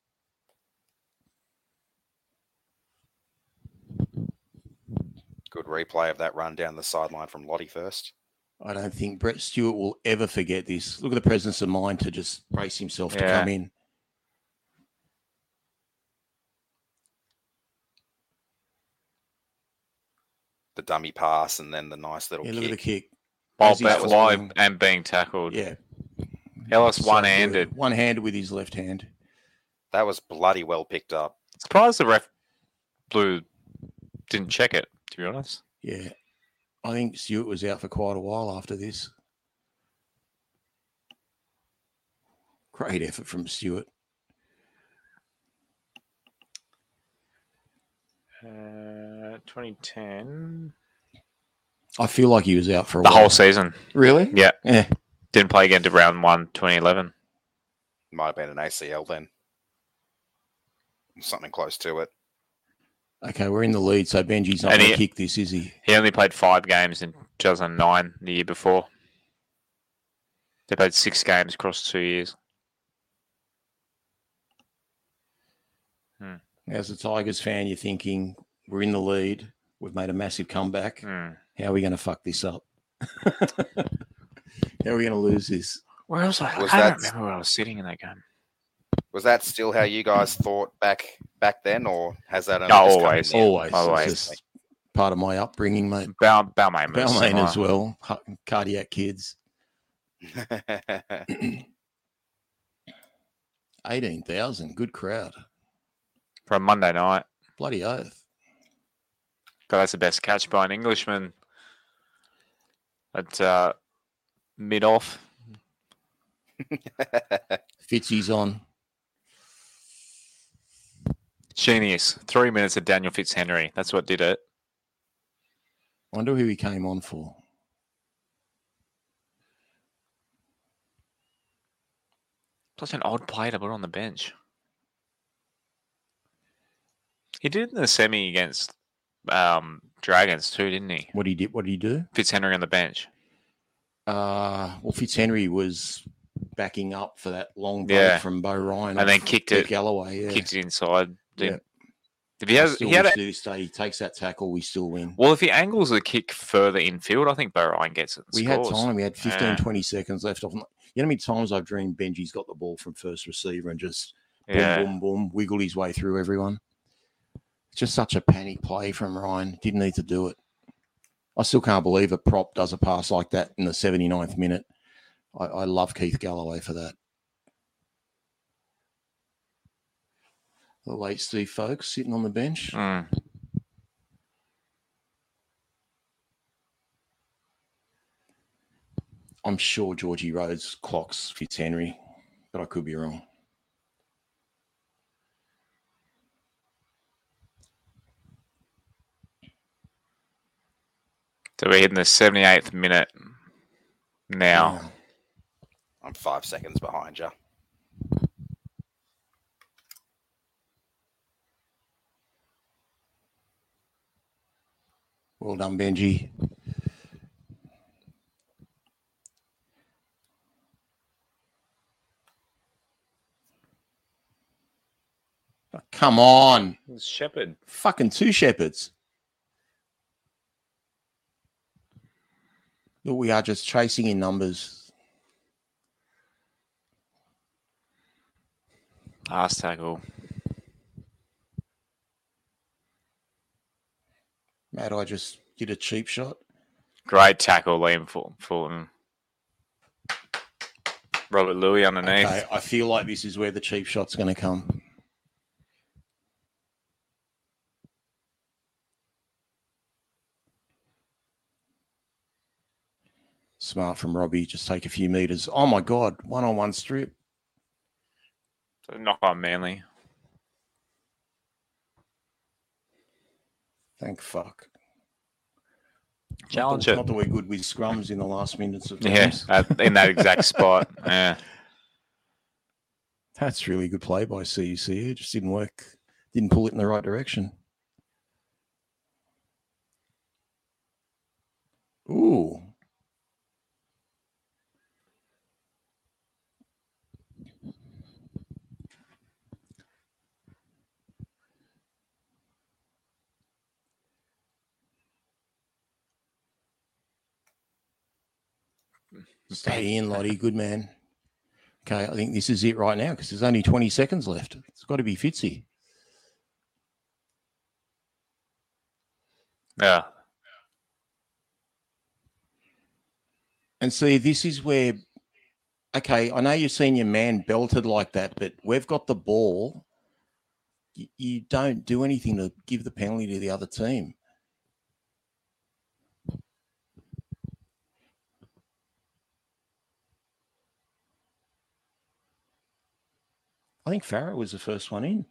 Good replay of that run down the sideline from Lottie first. I don't think Brett Stewart will ever forget this. Look at the presence of mind to just brace himself to come in. The dummy pass and then the nice little Yeah, look at the kick. kick. that As he's was while falling. and being tackled. Yeah. Ellis so one handed. One-handed with his left hand. That was bloody well picked up. Surprised the ref blue didn't check it, to be honest. Yeah. I think Stewart was out for quite a while after this. Great effort from Stewart. Uh, 2010. I feel like he was out for a The while. whole season. Really? Yeah. Yeah. Didn't play again to round one, 2011. Might have been an ACL then. Something close to it. Okay, we're in the lead, so Benji's not going to kick this, is he? He only played five games in 2009, the year before. They played six games across two years. As a Tigers fan, you're thinking we're in the lead. We've made a massive comeback. Hmm. How are we going to fuck this up? How are we going to lose this? Where was I? Was I that- don't remember where I was sitting in that game. Was that still how you guys thought back back then, or has that only No, just come in always. Always. Always. Just part of my upbringing, mate. Bal- Balmain Balmain as well. Cardiac kids. 18,000. Good crowd. for a Monday night. Bloody oath. God, that's the best catch by an Englishman at uh, mid off. Fitzy's on. Genius. Three minutes of Daniel Fitzhenry. That's what did it. Wonder who he came on for. Such an odd player to put on the bench. He did in the semi against um, Dragons too, didn't he? What he did? What did he do? Fitzhenry on the bench. Uh, well, Fitzhenry was backing up for that long break Yeah. from Beau Ryan. And then kicked it- Galloway. Yeah. Kicked it inside. Yeah. If he has, he had a, to this day he takes that tackle, we still win. well, if he angles the kick further infield, I think Ryan gets it. We had time. We had 15, Yeah. 20 seconds left. Off. You know how many times I've dreamed Benji's got the ball from first receiver and just boom, Yeah, boom, boom, wiggle his way through everyone. It's just such a panic play from Ryan. Didn't need to do it. I still can't believe a prop does a pass like that in the 79th minute. I, I love Keith Galloway for that. The late Steve Folkes sitting on the bench. Mm. I'm sure Georgie Rose clocks Fitzhenry, but I could be wrong. So we're hitting the 78th minute now. Yeah. I'm five seconds behind you. Well done, Benji. Oh, Come on. Shepherd. Fucking two shepherds. Look, we are just chasing in numbers. Ass tackle. Matt, I just did a cheap shot. Great tackle, Liam Ful- Fulton. Robert Lui underneath. Okay, I feel like this is where the cheap shot's going to come. Smart from Robbie. Just take a few meters. Oh my God. One on one strip. Knock on Manly. Thank fuck. Challenge not, it. Not that we're good with scrums in the last minutes of Yeah, games. at- in that exact spot. Yeah. That's really good play by CUC. It just didn't work. Didn't pull it in the right direction. Ooh. Stay in, Lottie. Good man. Okay, I think this is it right now because there's only 20 seconds left. It's got to be Fitzy. Yeah. And see, this is where, okay, I know you've seen your man belted like that, but we've got the ball. You, you don't do anything to give the penalty to the other team. I think Farah was the first one in.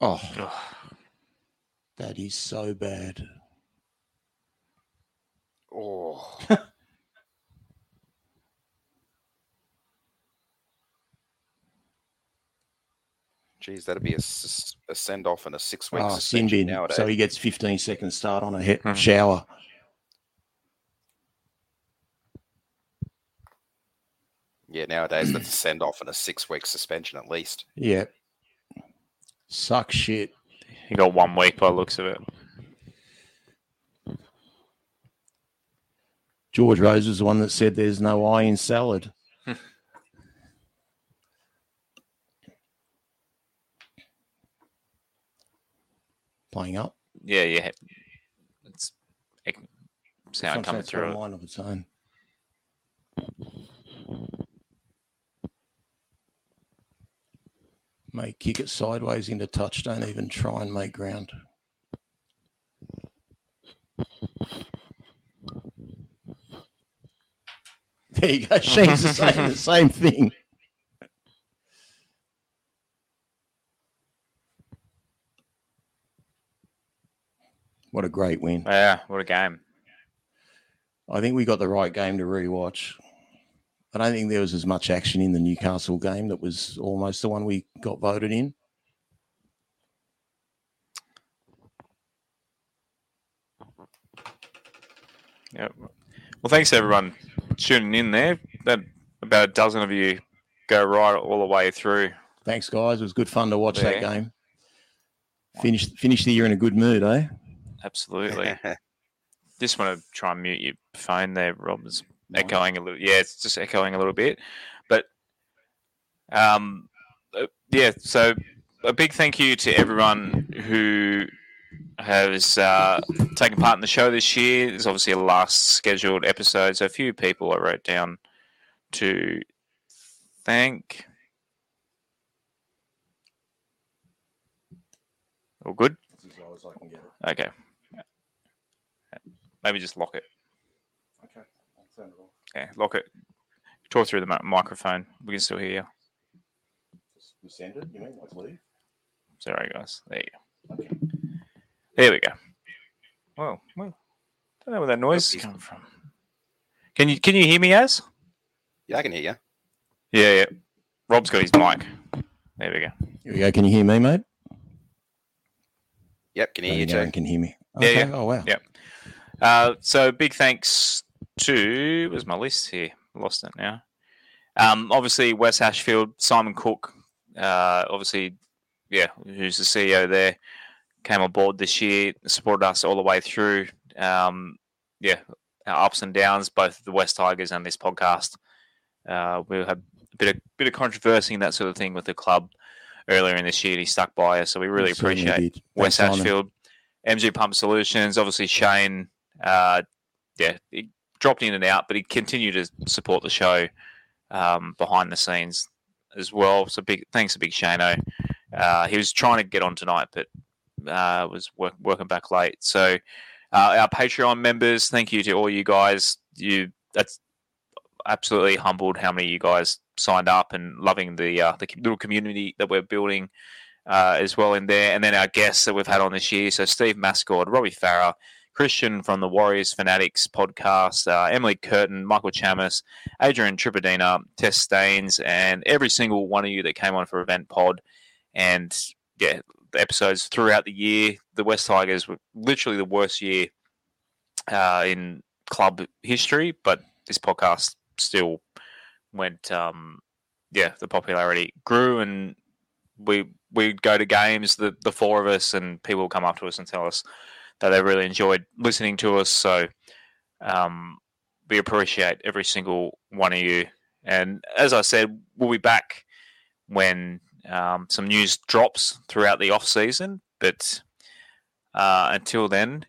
Oh, that is so bad. Oh, geez, that'd be a send off and a six week Oh, sin suspension bin. nowadays. So he gets 15 second start on a he- Mhm. shower. yeah, nowadays that's a send off and a six week suspension at least. Yeah. Suck shit. He got one week by the looks of it. George Rose was the one that said there's no eye in salad. Playing up. Yeah, yeah. It's it, sound coming it's a through line of its own. May kick it sideways into touch. Don't even try and make ground. There you go. Shane's same, the same thing. What a great win. Yeah, what a game. I think we got the right game to rewatch. I don't think there was as much action in the Newcastle game that was almost the one we got voted in. Yep. Well, thanks everyone tuning in there. That about a dozen of you go right all the way through. Thanks, guys. It was good fun to watch yeah. that game. Finish finish the year in a good mood, eh? Absolutely. Just want to try and mute your phone there, Rob. It's echoing a little. Yeah, it's just echoing a little bit. But um, uh, yeah. So a big thank you to everyone who has uh, taken part in the show this year. There's obviously a last scheduled episode, so a few people I wrote down to thank. All good. Okay. Maybe just lock it. Okay. turn it off. Yeah, lock it. Talk through the microphone. We can still hear you. Send it, you mean? Let's leave. Sorry, guys. There you go. Okay. There we go. Well, well, don't know where that noise is coming from. Can you can you hear me, as? yeah, I can hear you. Yeah, yeah. Rob's got his mic. There we go. Here we go. Can you hear me, mate? Yep, can hear you, Maybe Jay. Darren can hear me. Yeah, Okay. yeah. Oh wow. Yeah. Uh, so big thanks to where's my list here? Lost it now. Um, obviously West Ashfield, Simon Cook, uh, obviously, yeah, who's the CEO there, came on board this year, supported us all the way through. Um, yeah, our ups and downs, both the West Tigers and this podcast. Uh, we had a bit of bit of controversy and that sort of thing with the club earlier in this year. He stuck by us, so we really appreciate. West Ashfield, MG Pump Solutions, obviously Shane. Uh, yeah, he dropped in and out, but he continued to support the show um, behind the scenes as well. So big thanks to Big Shano. Uh, he was trying to get on tonight, but uh, was work, working back late. So uh, our Patreon members, thank you to all you guys. You that's absolutely humbled how many of you guys signed up and loving the uh, the little community that we're building uh, as well in there. And then our guests that we've had on this year. So Steve Mascord, Robbie Farah, Christian from the Warriors Fanatics podcast, uh, Emily Curtin, Michael Chammas, Adrian Tripadina, Tess Staines, and every single one of you that came on for Event Pod. And yeah, the episodes throughout the year. The West Tigers were literally the worst year uh, in club history, but this podcast still went. Um, yeah, the popularity grew, and we we'd go to games, the the four of us, and people would come up to us and tell us that they really enjoyed listening to us. So um, we appreciate every single one of you. And as I said, we'll be back when um, some news drops throughout the off season. But uh, until then,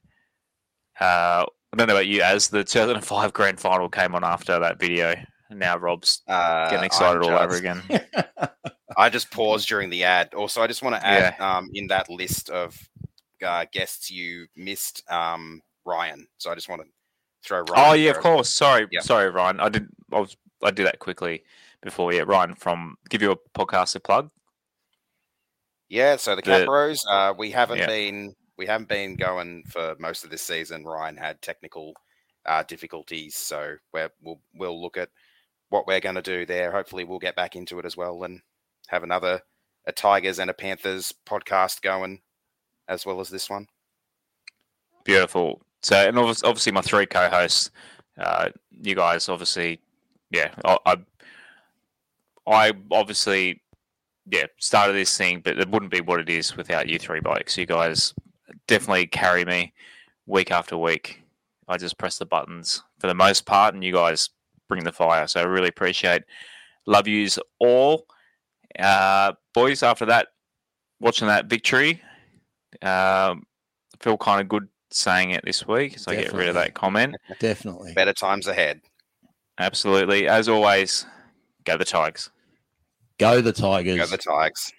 uh, I don't know about you. As the 2005 grand final came on after that video, and now Rob's Uh, getting excited I'm all over again. I just paused during the ad. Also, I just want to add um, in that list of uh, guests you missed um, Ryan. So I just want to throw Ryan. Oh yeah, of course. Sorry, Yeah. sorry, Ryan. I did. I was. I did that quickly before. Yeah, Ryan from give you a podcast to plug. Yeah, so the The- Cat uh, we haven't Yeah. been we haven't been going for most of this season. Ryan had technical uh, difficulties, so we're, we'll we'll look at what we're going to do there. Hopefully, we'll get back into it as well and have another a Tigers and a Panthers podcast going as well as this one. Beautiful. So, and obviously my three co-hosts, uh, you guys, obviously, yeah, I, I, I obviously, yeah, started this thing, but it wouldn't be what it is without you three bikes. You guys definitely carry me week after week. I just press the buttons for the most part, and you guys bring the fire. So I really appreciate. Love yous all, uh, boys. After that, watching that victory, um, feel kind of good saying it this week, so I get rid of that comment. Definitely. Better times ahead. Absolutely, as always, go the Tigers. Go the Tigers. Go the Tigers.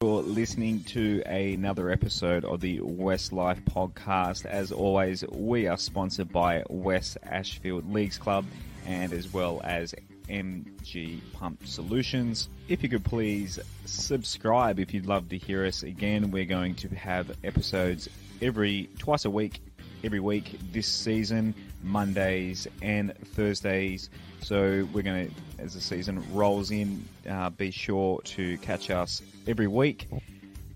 You're listening to another episode of the West Life podcast. As always, we are sponsored by West Ashfield Leagues Club and as well as MG Pump Solutions. If you could please subscribe if you'd love to hear us again. We're going to have episodes every twice a week, every week this season, Mondays and Thursdays. So we're going to, as the season rolls in, uh, be sure to catch us every week.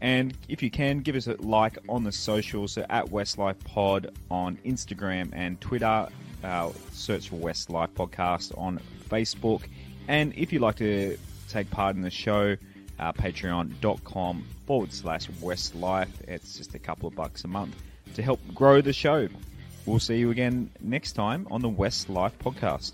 And if you can, give us a like on the socials, so at Westlife Pod on Instagram and Twitter. Uh, search for Westlife Podcast on Facebook. And if you'd like to take part in the show, uh, patreon.com forward slash Westlife. It's just a couple of bucks a month to help grow the show. We'll see you again next time on the West Life Podcast.